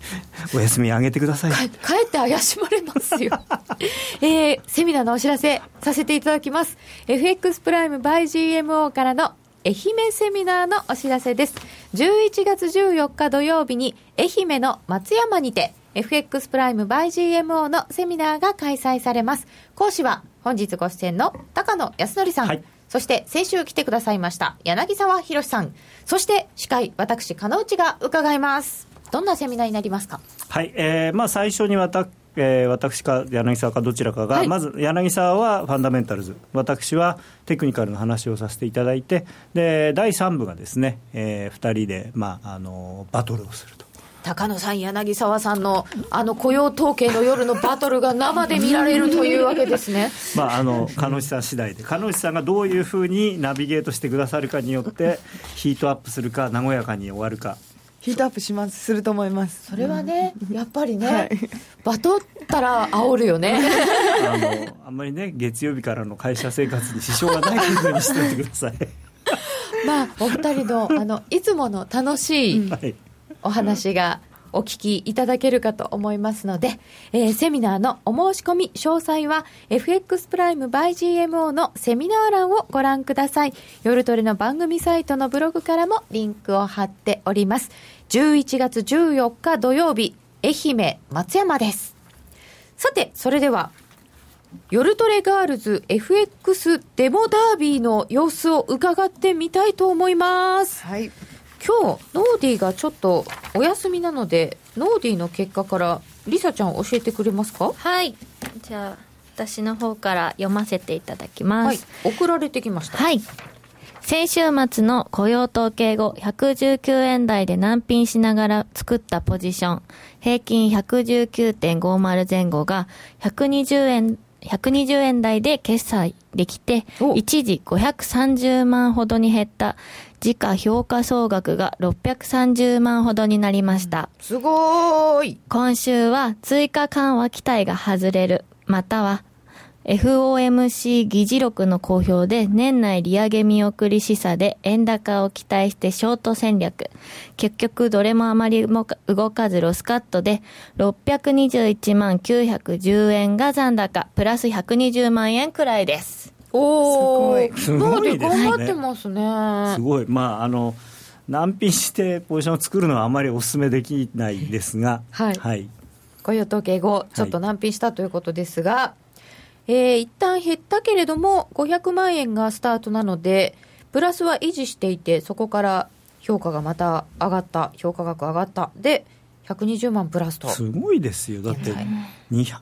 お休みあげてください。帰って怪しまれますよ。えー、セミナーのお知らせさせていただきます。FX プライム by GMO からの愛媛セミナーのお知らせです。11月14日土曜日に愛媛の松山にて FX プライム by GMO のセミナーが開催されます。講師は本日ご出演の高野康則さん、はいそして先週来てくださいました柳沢博さん、そして司会、私、金内が伺います。どんなセミナーになりますか？はい、えー、まあ最初に私えー、私か柳沢かどちらかが、はい、まず柳沢はファンダメンタルズ、私はテクニカルの話をさせていただいて、で第3部がですね、えー、2人で、まあ、あのバトルをすると。高野さん、柳沢さんのあの雇用統計の夜のバトルが生で見られるというわけですね、まあ、あの鹿野さん次第で、鹿野さんがどういうふうにナビゲートしてくださるかによって、ヒートアップするか、和やかに終わるか。ヒートアップしますすると思います。それはね、やっぱりね、はい、バトったら煽るよね。あのあんまりね月曜日からの会社生活に支障がないというふうにしておいてください。まあお二人のあのいつもの楽しいお話がお聞きいただけるかと思いますので、えー、セミナーのお申し込み詳細は FX プライム by GMO のセミナー欄をご覧ください。夜トレの番組サイトのブログからもリンクを貼っております。11月14日土曜日、愛媛松山です。さて、それでは夜トレガールズ FX デモダービーの様子を伺ってみたいと思います。はい。今日、ノーディーがちょっとお休みなので、ノーディーの結果から、リサちゃん教えてくれますか？はい。じゃあ、私の方から読ませていただきます。はい。送られてきました。はい。先週末の雇用統計後、119円台で難品しながら作ったポジション、平均119.50前後が120円120円台で決済できて、一時530万ほどに減った時価評価総額が630万ほどになりました。すごーい。今週は追加緩和期待が外れる、または FOMC 議事録の公表で年内利上げ見送り示唆で円高を期待してショート戦略。結局どれもあまり動かずロスカットで621万910円が残高、プラス120万円くらいです。おー、すごい頑張ってますね。すごい。まあ、あの、難品してポジションを作るのはあまりお勧めできないですが、はい。はい、雇用統計後、ちょっと難品したということですが、はいえー、一旦減ったけれども、500万円がスタートなので、プラスは維持していて、そこから評価がまた上がった、評価額上がった、で、120万プラスと。すごいですよ、だって、200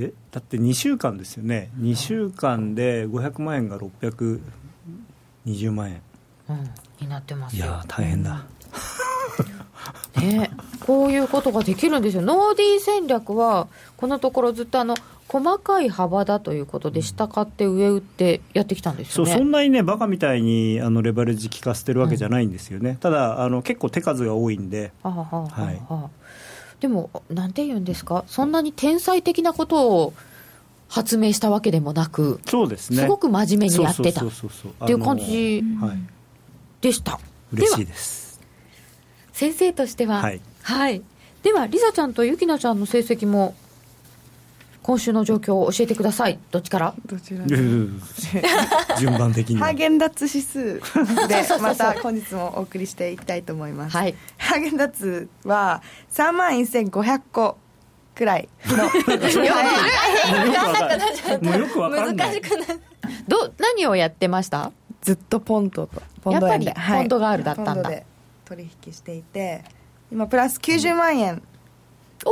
え？だって2週間ですよね、2週間で500万円が620万円、うん、になってますいや大変だ。ね、こういうことができるんですよ、ノーディー戦略は、このところずっとあの細かい幅だということで、下買って上売ってやってきたんですよね、そうそんなにね、バカみたいにあのレバレッジ効かせてるわけじゃないんですよね、うん、ただあの、結構手数が多いんで。はははい。でも、なんて言うんですか、そんなに天才的なことを発明したわけでもなく、そうですね、すごく真面目にやってた。っていう感じでした。嬉しいです先生としては、はい、はい、では、りさちゃんとゆきなちゃんの成績も今週の状況を教えてください。どっちから？どちら 順番的にハーゲンダッツ指数で また本日もお送りしていきたいと思います、はい、ハーゲンダッツは3万1500個くらいの。もうよくわかんない。難しくなど何をやってました？ずっとポンドとポンド円で。ポンドガールだったんだ、取引していて今プラス90万円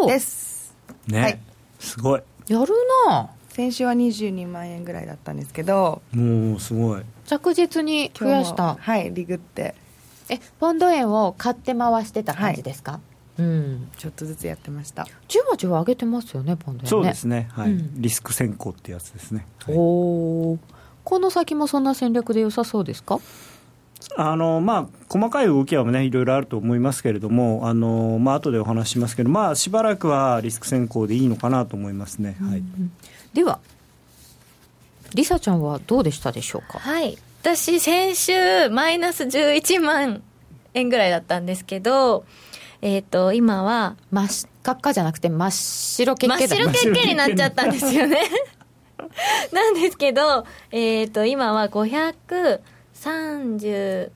です、ね、はい、すごい。やるな。先週は22万円ぐらいだったんですけどもうすごい。着実に増やした。はいリグって。えポンド円を買って回してた感じですか、はいうん、ちょっとずつやってました。じわじわ上げてますよねポンド円ね。そうですね。はい、うん、リスク先行ってやつですね、はい、おおこの先もそんな戦略で良さそうですか？あのまあ、細かい動きは、ね、いろいろあると思いますけれども、あのまあ後でお話しますけど、まあ、しばらくはリスク先行でいいのかなと思いますね。はい、では、りさちゃんはどうでしたでしょうか？はい私、先週、マイナス11万円ぐらいだったんですけど、えっ、ー、と、今は、真っ赤っかじゃなくて、真っ白けっけ真っ白けっけになっちゃったんですよね。なんですけど、えっ、ー、と、今は500、33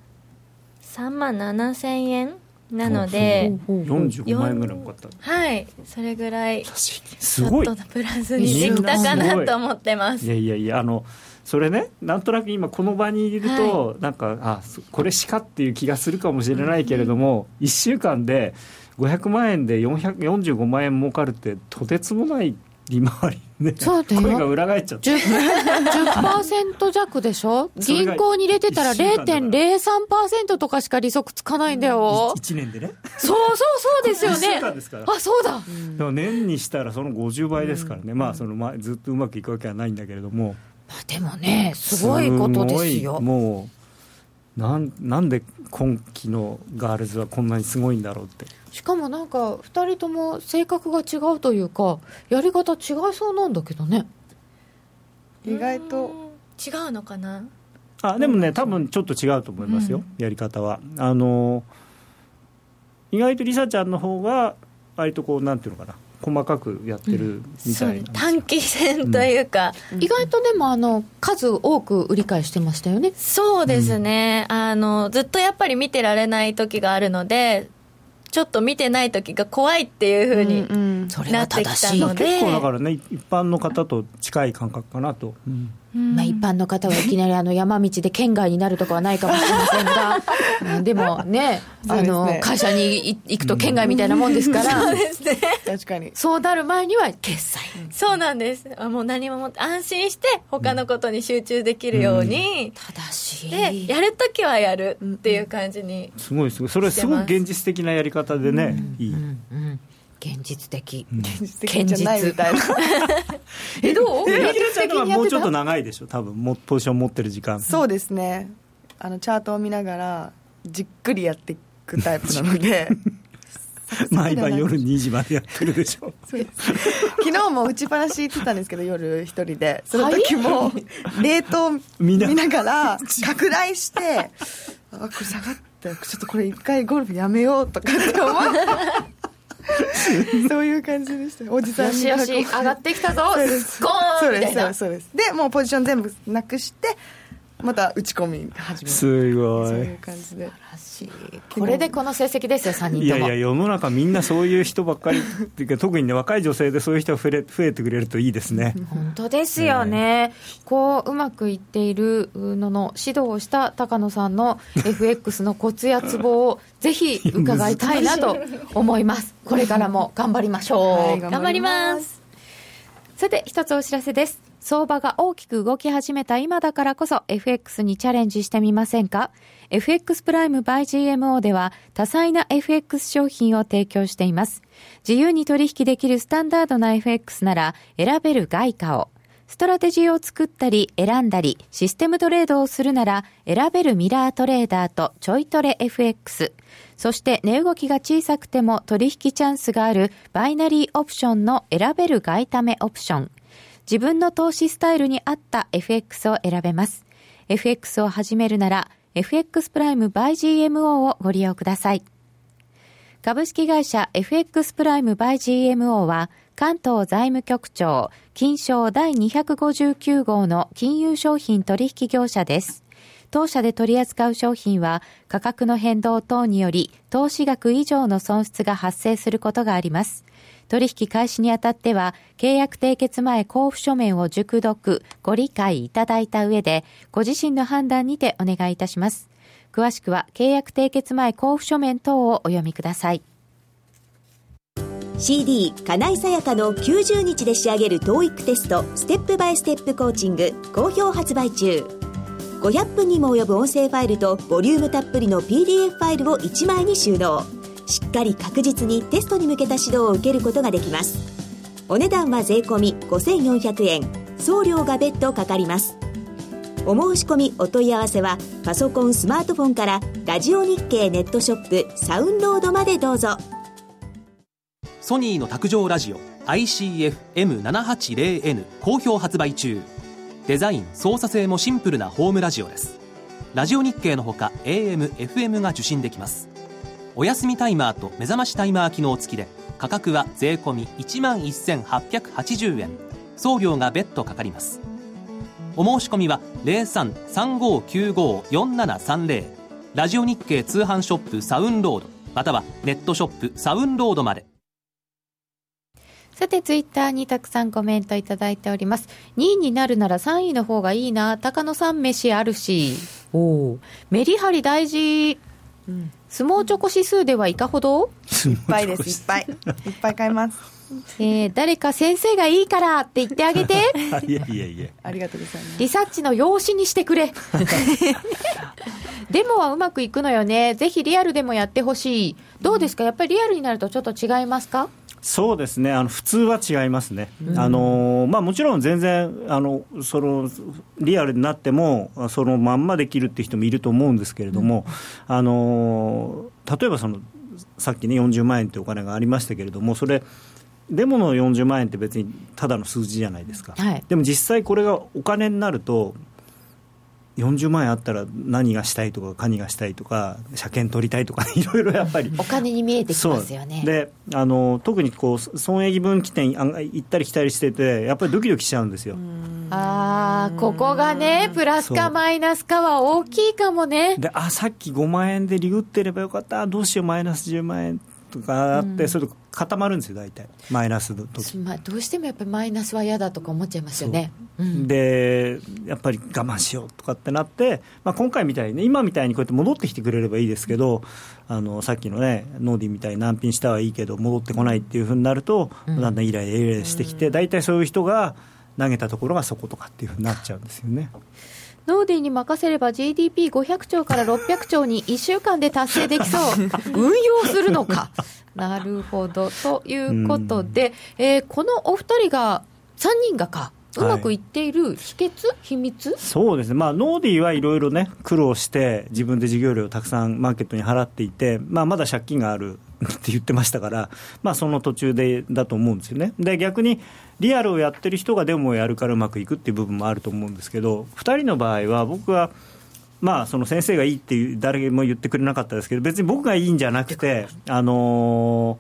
万7千円なので45万円ぐらいもかった。はいそれぐらいすごい。ちょっとプラスにできたかなと思ってます。いやいやいやあのそれねなんとなく今この場にいると、はい、なんかあこれしかっていう気がするかもしれないけれども、うん、1週間で500万円で445万円儲かるってとてつもない利回りね、そうだよ。声が裏返っちゃって 10%, 10弱でしょ？銀行に入れてたら0.03%とかしか利息つかないんだよ。1, 1年でね。そうそうそうですよね。あそうだ、でも年にしたらその50倍ですからね、うん、まあそのまあずっとうまくいくわけはないんだけれども、まあ、でもねすごいことですよ。もうなんなんで今期のガールズはこんなにすごいんだろうって。しかもなんか2人とも性格が違うというかやり方違いそうなんだけどね。意外と。違うのかな？あでもね多分ちょっと違うと思いますよ、うん、やり方は。あの意外とりさちゃんの方が割とこうなんていうのかな細かくやってるみたいな、短期戦というか、うん、意外とでもあの数多く売り買いしてましたよね。そうですね、うん、あのずっとやっぱり見てられない時があるのでちょっと見てない時が怖いっていうふうになってきたので、結構だからね一般の方と近い感覚かなと、うんまあ、一般の方はいきなりあの山道で県外になるとかはないかもしれませんが、でもね、あの、会社に行くと県外みたいなもんですから、そうですね。確かに。そうなる前には決済。そうなんです。もう何も安心して他のことに集中できるように。正しい。で、やるときはやるっていう感じに。すごいすごい。それすごい現実的なやり方でね、いい。現実的、現実的じゃないみたいな。えどう？現実的にもうちょっと長いでしょ多分。もポジション持ってる時間。そうですね。あのチャートを見ながらじっくりやっていくタイプなので。毎晩夜2時までやってるでしょ。昨日も打ちっぱなし行ってたんですけど夜一人で。その時も冷凍見ながら。拡大してあこれ下がってちょっとこれ一回ゴルフやめようとかって思って そういう感じでした。おじさんによしよし上がってきたぞ。ゴーンみたいな。そうです。でもうポジション全部なくしてまた打ち込み始めすごい。そういう感じで。これでこの成績ですよ3人とも。いやいや世の中みんなそういう人ばっかりっていうか特にね若い女性でそういう人が増え増えてくれるといいですね。本当ですよね、こううまくいっているのの指導をした高野さんの FX のコツやツボをぜひ伺いたいなと思います。これからも頑張りましょう、はい、頑張ります。さて一つお知らせです相場が大きく動き始めた今だからこそ FX にチャレンジしてみませんか？FX プライム by GMO では多彩な FX 商品を提供しています。自由に取引できるスタンダードな FX なら選べる外貨を。ストラテジーを作ったり選んだりシステムトレードをするなら選べるミラートレーダーとちょいトレ FX。そして値動きが小さくても取引チャンスがあるバイナリーオプションの選べる外為オプション。自分の投資スタイルに合った FX を選べます。FX を始めるなら FX プライム by GMO をご利用ください。株式会社 FX プライム by GMO は関東財務局長金賞第259号の金融商品取引業者です。当社で取り扱う商品は価格の変動等により投資額以上の損失が発生することがあります。取引開始にあたっては、契約締結前交付書面を熟読、ご理解いただいた上で、ご自身の判断にてお願いいたします。詳しくは、契約締結前交付書面等をお読みください。CD 金井さやかの90日で仕上げる TOEIC テストステップバイステップコーチング好評発売中500分にも及ぶ音声ファイルとボリュームたっぷりの PDF ファイルを1枚に収納しっかり確実にテストに向けた指導を受けることができます。お値段は税込5400円。送料が別途かかります。お申し込みお問い合わせはパソコンスマートフォンからラジオ日経ネットショップサウンロードまでどうぞ。ソニーの卓上ラジオ ICF-M780N 好評発売中。デザイン操作性もシンプルなホームラジオです。ラジオ日経のほか AM、FM が受信できます。お休みタイマーと目覚ましタイマー機能付きで価格は税込1万1880円送料が別途かかりますお申し込みは0335954730ラジオ日経通販ショップサウンロードまたはネットショップサウンロードまでさて、ツイッターにたくさんコメントいただいております。2位になるなら3位の方がいいな。高野さん飯あるし。おメリハリ大事。うん、相撲チョコ指数ではいかほど？いっぱいです、いっぱい。いっぱい買います。えー、誰か先生がいいからって言ってあげて。いやいやいや。ありがとうございます。リサッチの用紙にしてくれ。デモはうまくいくのよね。ぜひリアルでもやってほしい。どうですか？やっぱりリアルになるとちょっと違いますか？そうですね、あの普通は違いますね、うん、あのまあ、もちろん全然あのその、リアルになっても、そのまんまできるって人もいると思うんですけれども、うん、あの例えばその、さっきね、40万円ってお金がありましたけれども、それ、デモの40万円って別にただの数字じゃないですか、はい、でも実際これがお金になると、40万円あったら何がしたいとか、何がしたいとか、車検取りたいとか、いろいろやっぱり。お金に見えてきますよね。であの特にこう損益分岐点行ったり来たりしてて、やっぱりドキドキしちゃうんですよ。ああ、ここがね、プラスかマイナスかは大きいかもね。で、あ、さっき5万円でリグってればよかった、どうしよう、マイナス10万円とかあって、うん、それと固まるんですよ、大体、マイナスの時、まあ、どうしてもやっぱりマイナスは嫌だとか思っちゃいますよね。う。ん、で、やっぱり我慢しようとかってなって、まあ、今回みたいにね、今みたいにこうやって戻ってきてくれればいいですけど、あのさっきのね、ノーディみたいに難品したはいいけど、戻ってこないっていうふうになると、だん。だんイライライライラしてきて、大体そういう人が投げたところがそことかっていうふうになっちゃうんですよね。ノーディーに任せれば GDP500 兆から600兆に1週間で達成できそう。運用するのか。なるほど。ということで、えー、このお二人が3人がかうまくいっている秘訣、はい、秘密？そうですね、まあ、ノーディーはいろいろね、苦労して、自分で授業料をたくさんマーケットに払っていて、まあ、まだ借金がある って言ってましたから、まあ、その途中でだと思うんですよね。で逆にリアルをやってる人がデモをやるからうまくいくっていう部分もあると思うんですけど、2人の場合は、僕は、まあ、その先生がいいっていう誰も言ってくれなかったですけど、別に僕がいいんじゃなくて、あの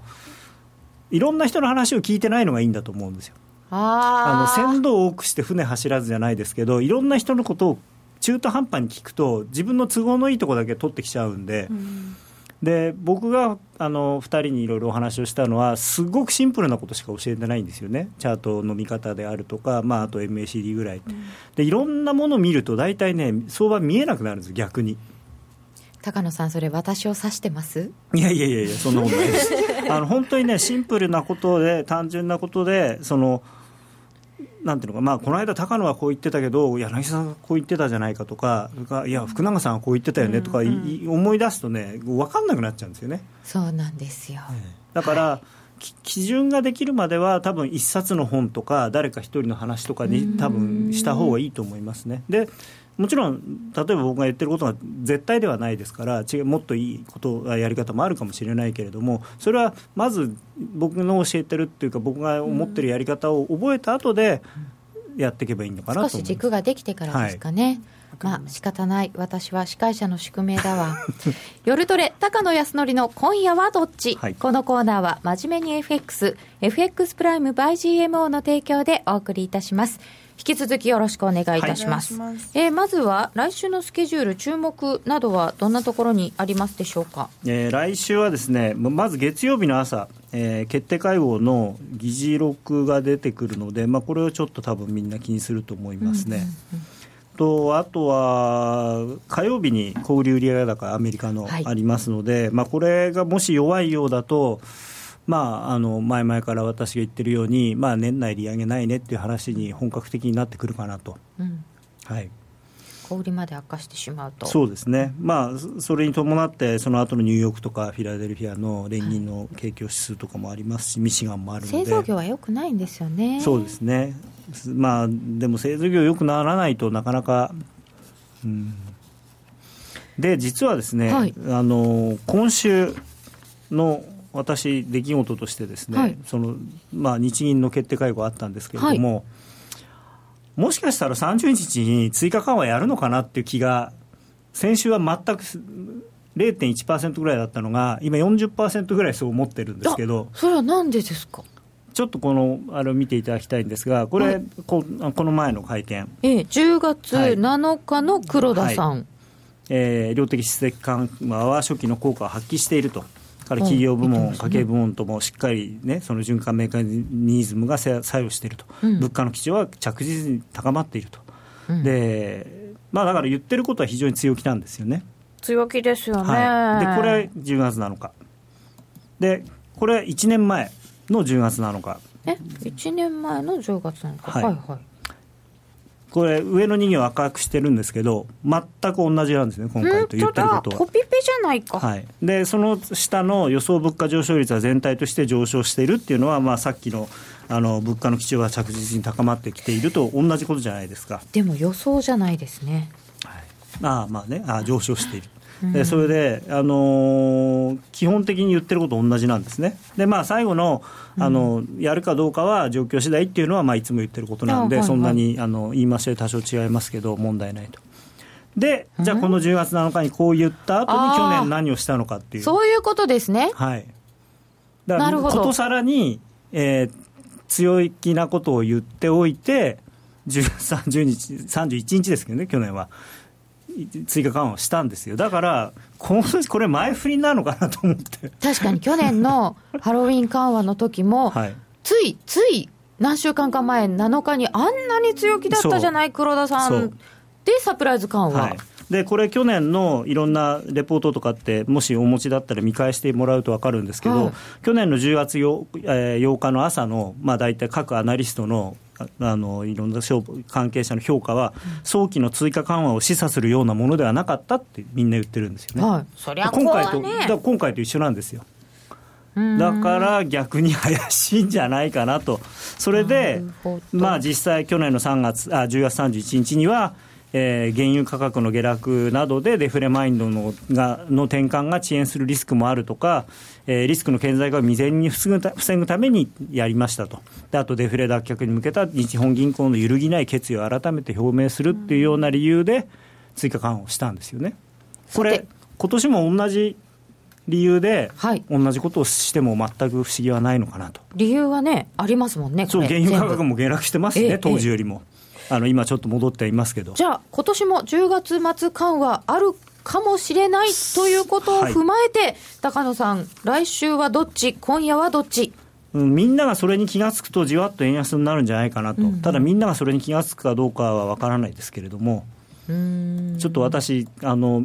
ー、いろんな人の話を聞いてないのがいいんだと思うんですよ。あの船頭を多くして船走らずじゃないですけどいろんな人のことを中途半端に聞くと自分の都合のいいところだけ取ってきちゃうんで。うん。で僕があの2人にいろいろお話をしたのはすごくシンプルなことしか教えてないんですよね。チャートの見方であるとか、まあ、あと MACD ぐらい、うん、でいろんなものを見ると大体ね相場見えなくなるんです逆に。高野さんそれ私を指してます？いやいやいやいやそんなことないです。あの本当にねシンプルなことで単純なことでそのなんていうのか、まあ、この間、高野はこう言ってたけど、柳さんがこう言ってたじゃないかとか、いや、福永さんはこう言ってたよねとか、うん。うん、思い出すとね、分かんなくなっちゃうんですよね。そうなんですよ、だから、はい、基準ができるまでは、多分一冊の本とか、誰か一人の話とかに、多分した方がいいと思いますね。でもちろん、例えば僕が言ってることが絶対ではないですから、違うもっといいことやり方もあるかもしれないけれども、それはまず僕の教えてるっていうか、僕が思ってるやり方を覚えた後で、やっていけばいいのかなと少し軸ができてからですかね。はい。まあ仕方ない。私は司会者の宿命だわ。夜トレ高野康則の今夜はどっち、はい、このコーナーは真面目に FXFX プライム by GMO の提供でお送りいたします引き続きよろしくお願いいたします。はい、えー、まずは来週のスケジュール、注目などはどんなところにありますでしょうか？えー、来週はですね、まず月曜日の朝、えー、決定会合の議事録が出てくるので、まあ、これをちょっと多分みんな気にすると思いますね。うんうんうんとあとは火曜日に小売売上高アメリカのありますので、はい、まあ、これがもし弱いようだとまあ、あの前々から私が言ってるように、まあ、年内利上げないねっていう話に本格的になってくるかなと。うん、はい。小売りまで悪化してしまうと。そうですね、まあ、それに伴って、その後のニューヨークとかフィラデルフィアの連銀の景況指数とかもありますし、ミシガンもあるので。製造業はよくないんですよね。そうですね、まあ、でも製造業よくならないとなかなか、うん、で実はですね、はい、あの今週の私、出来事としてですね、はい、そのまあ、日銀の決定会合あったんですけれども、はい、もしかしたら30日に追加緩和やるのかなっていう気が、先週は全く0.1%ぐらいだったのが、今40%ぐらいそう思ってるんですけど、それはなんでですか？ちょっとこのあれを見ていただきたいんですが、これ、はい、ここの前の会見、ええ、10月7日の黒田さん、はい、えー、量的質的緩和は初期の効果を発揮していると。から企業部門、家計部門ともしっかり、ね、その循環メカニズムが作用していると、うん、物価の基調は着実に高まっていると、うん、でまあ、だから言ってることは非常に強気なんですよね。強気ですよね、はい、でこれ10月7日。でこれ1年前の10月7日。え？1年前の10月7日、はい、はいはいこれ上の2行赤くしてるんですけど全く同じなんですね今回と言ってることは。コピペじゃないか、はい、でその下の予想物価上昇率は全体として上昇しているっていうのは、まあ、さっきのあの物価の基調が着実に高まってきていると同じことじゃないですか。でも予想じゃないですね、はい、あまあね。あ上昇しているでそれで、あのー、基本的に言ってること同じなんですね。で、まあ、最後の、あの、やるかどうかは状況次第っていうのは、まあ、いつも言ってることなんで、そんなに、あの、言い回しで多少違いますけど、問題ないと。でじゃあこの10月7日にこう言った後に去年何をしたのかっていう。そういうことですね。はい。だからことさらに、えー、強気なことを言っておいて10月30日31日ですけどね去年は追加緩和をしたんですよ。だからここれ前振りなのかなと思って。確かに去年のハロウィン緩和の時も、はい、ついつい何週間か前7日にあんなに強気だったじゃない黒田さんでサプライズ緩和、はい。でこれ、去年のいろんなレポートとかって、もしお持ちだったら見返してもらうと分かるんですけど、はい、去年の10月 8,、えー、8日の朝の、まあ、大体各アナリストのあのいろんな関係者の評価は、早期の追加緩和を示唆するようなものではなかったってみんな言ってるんですよね。はい、そりゃ今回と今回と一緒なんですよ。だから逆に怪しいんじゃないかなと、それで、まあ、実際、去年の3月あ10月31日には、えー、原油価格の下落などでデフレマインドのがの転換が遅延するリスクもあるとか、えー、リスクの顕在化を未然に防ぐた防ぐためにやりましたと。で、あとデフレ脱却に向けた日本銀行の揺るぎない決意を改めて表明するっていうような理由で、追加緩和をしたんですよね。これ今年も同じ理由で、はい、同じことをしても全く不思議はないのかなと。理由はね、ありますもんね、そう原油価格も下落してますね、当時よりも。あの今ちょっと戻っていますけど。じゃあ今年も10月末緩和あるかもしれないということを踏まえて、はい、高野さん来週はどっち？今夜はどっち？うん、みんながそれに気が付くとじわっと円安になるんじゃないかなと、うん、ただみんながそれに気が付くかどうかは分からないですけれども、ちょっと私あの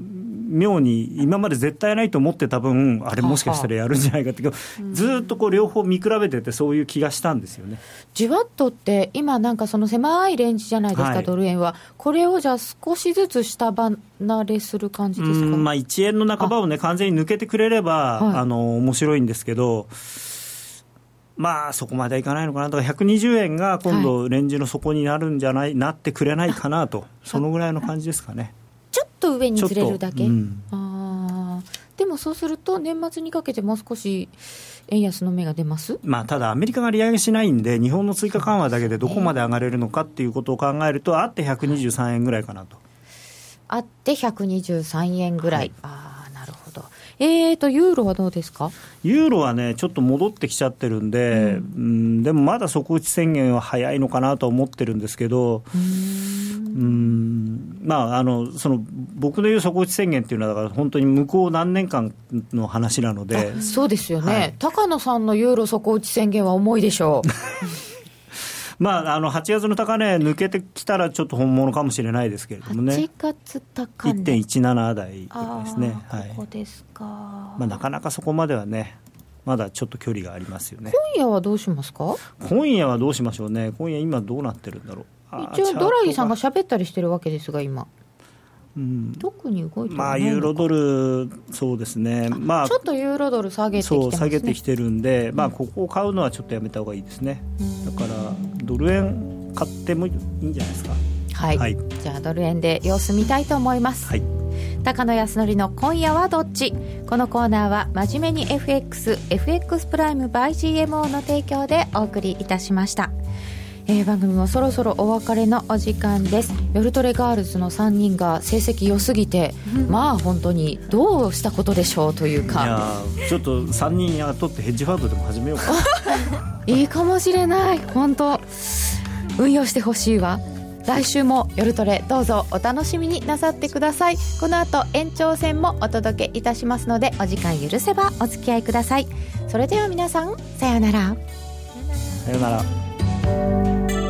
妙に今まで絶対ないと思ってた分あれもしかしたらやるんじゃないかってずっとこう両方見比べててそういう気がしたんですよね。じわっとって今なんかその狭いレンジじゃないですか、はい、ドル円は。これをじゃあ少しずつ下離れする感じですか？まあ1円の半ばをね完全に抜けてくれればあ、の面白いんですけどまあそこまではいかないのかなだから120円が今度レンジの底になるんじゃない、はい、なってくれないかなと。そのぐらいの感じですかね。ちょっと上にずれるだけ、うん、あでもそうすると年末にかけてもう少し円安の目が出ます、まあ、ただアメリカが利上げしないんで日本の追加緩和だけでどこまで上がれるのかっていうことを考えるとあって123円ぐらい。かなとあって123円ぐらい、はい、あえーと、ユーロはどうですか？ユーロはね、ちょっと戻ってきちゃってるんで、うん、うんでもまだ底打ち宣言は早いのかなと思ってるんですけど、うん。まあ、あのその僕の言う底打ち宣言っていうのは、だから本当に向こう何年間の話なので、そうですよね、はい、高野さんのユーロ底打ち宣言は重いでしょう。まあ、あの8月の高値抜けてきたらちょっと本物かもしれないですけれどもね。8月高値。1.17台ですね。はい、ここですか、まあ、なかなかそこまではねまだちょっと距離がありますよね。今夜はどうしますか？今夜はどうしましょうね。今夜今どうなってるんだろう。一応ドラギさんが。喋ったりしてるわけですが今うん、特に動いてまあ、ユーロドル、そうですね、まあ、ちょっとユーロドル下げてきて、ね、そう下げてきてるんで、まあ、ここを買うのはちょっとやめたほうがいいですね、だからドル円買ってもいいんじゃないですか。はい、はい、じゃあドル円で様子見たいと思います、はい、高野康則の今夜はどっち？このコーナーは真面目に FXFX プライム by GMO の提供でお送りいたしましたえー、番組もそろそろお別れのお時間です。夜トレガールズの3人が成績良すぎて、うん、まあ本当にどうしたことでしょうというか。ちょっと3人雇ってヘッジファンドでも始めようか。いいかもしれない。本当運用してほしいわ。来週も夜トレどうぞお楽しみになさってください。この後延長戦もお届けいたしますのでお時間許せばお付き合いください。それでは皆さんさようなら。さようなら Música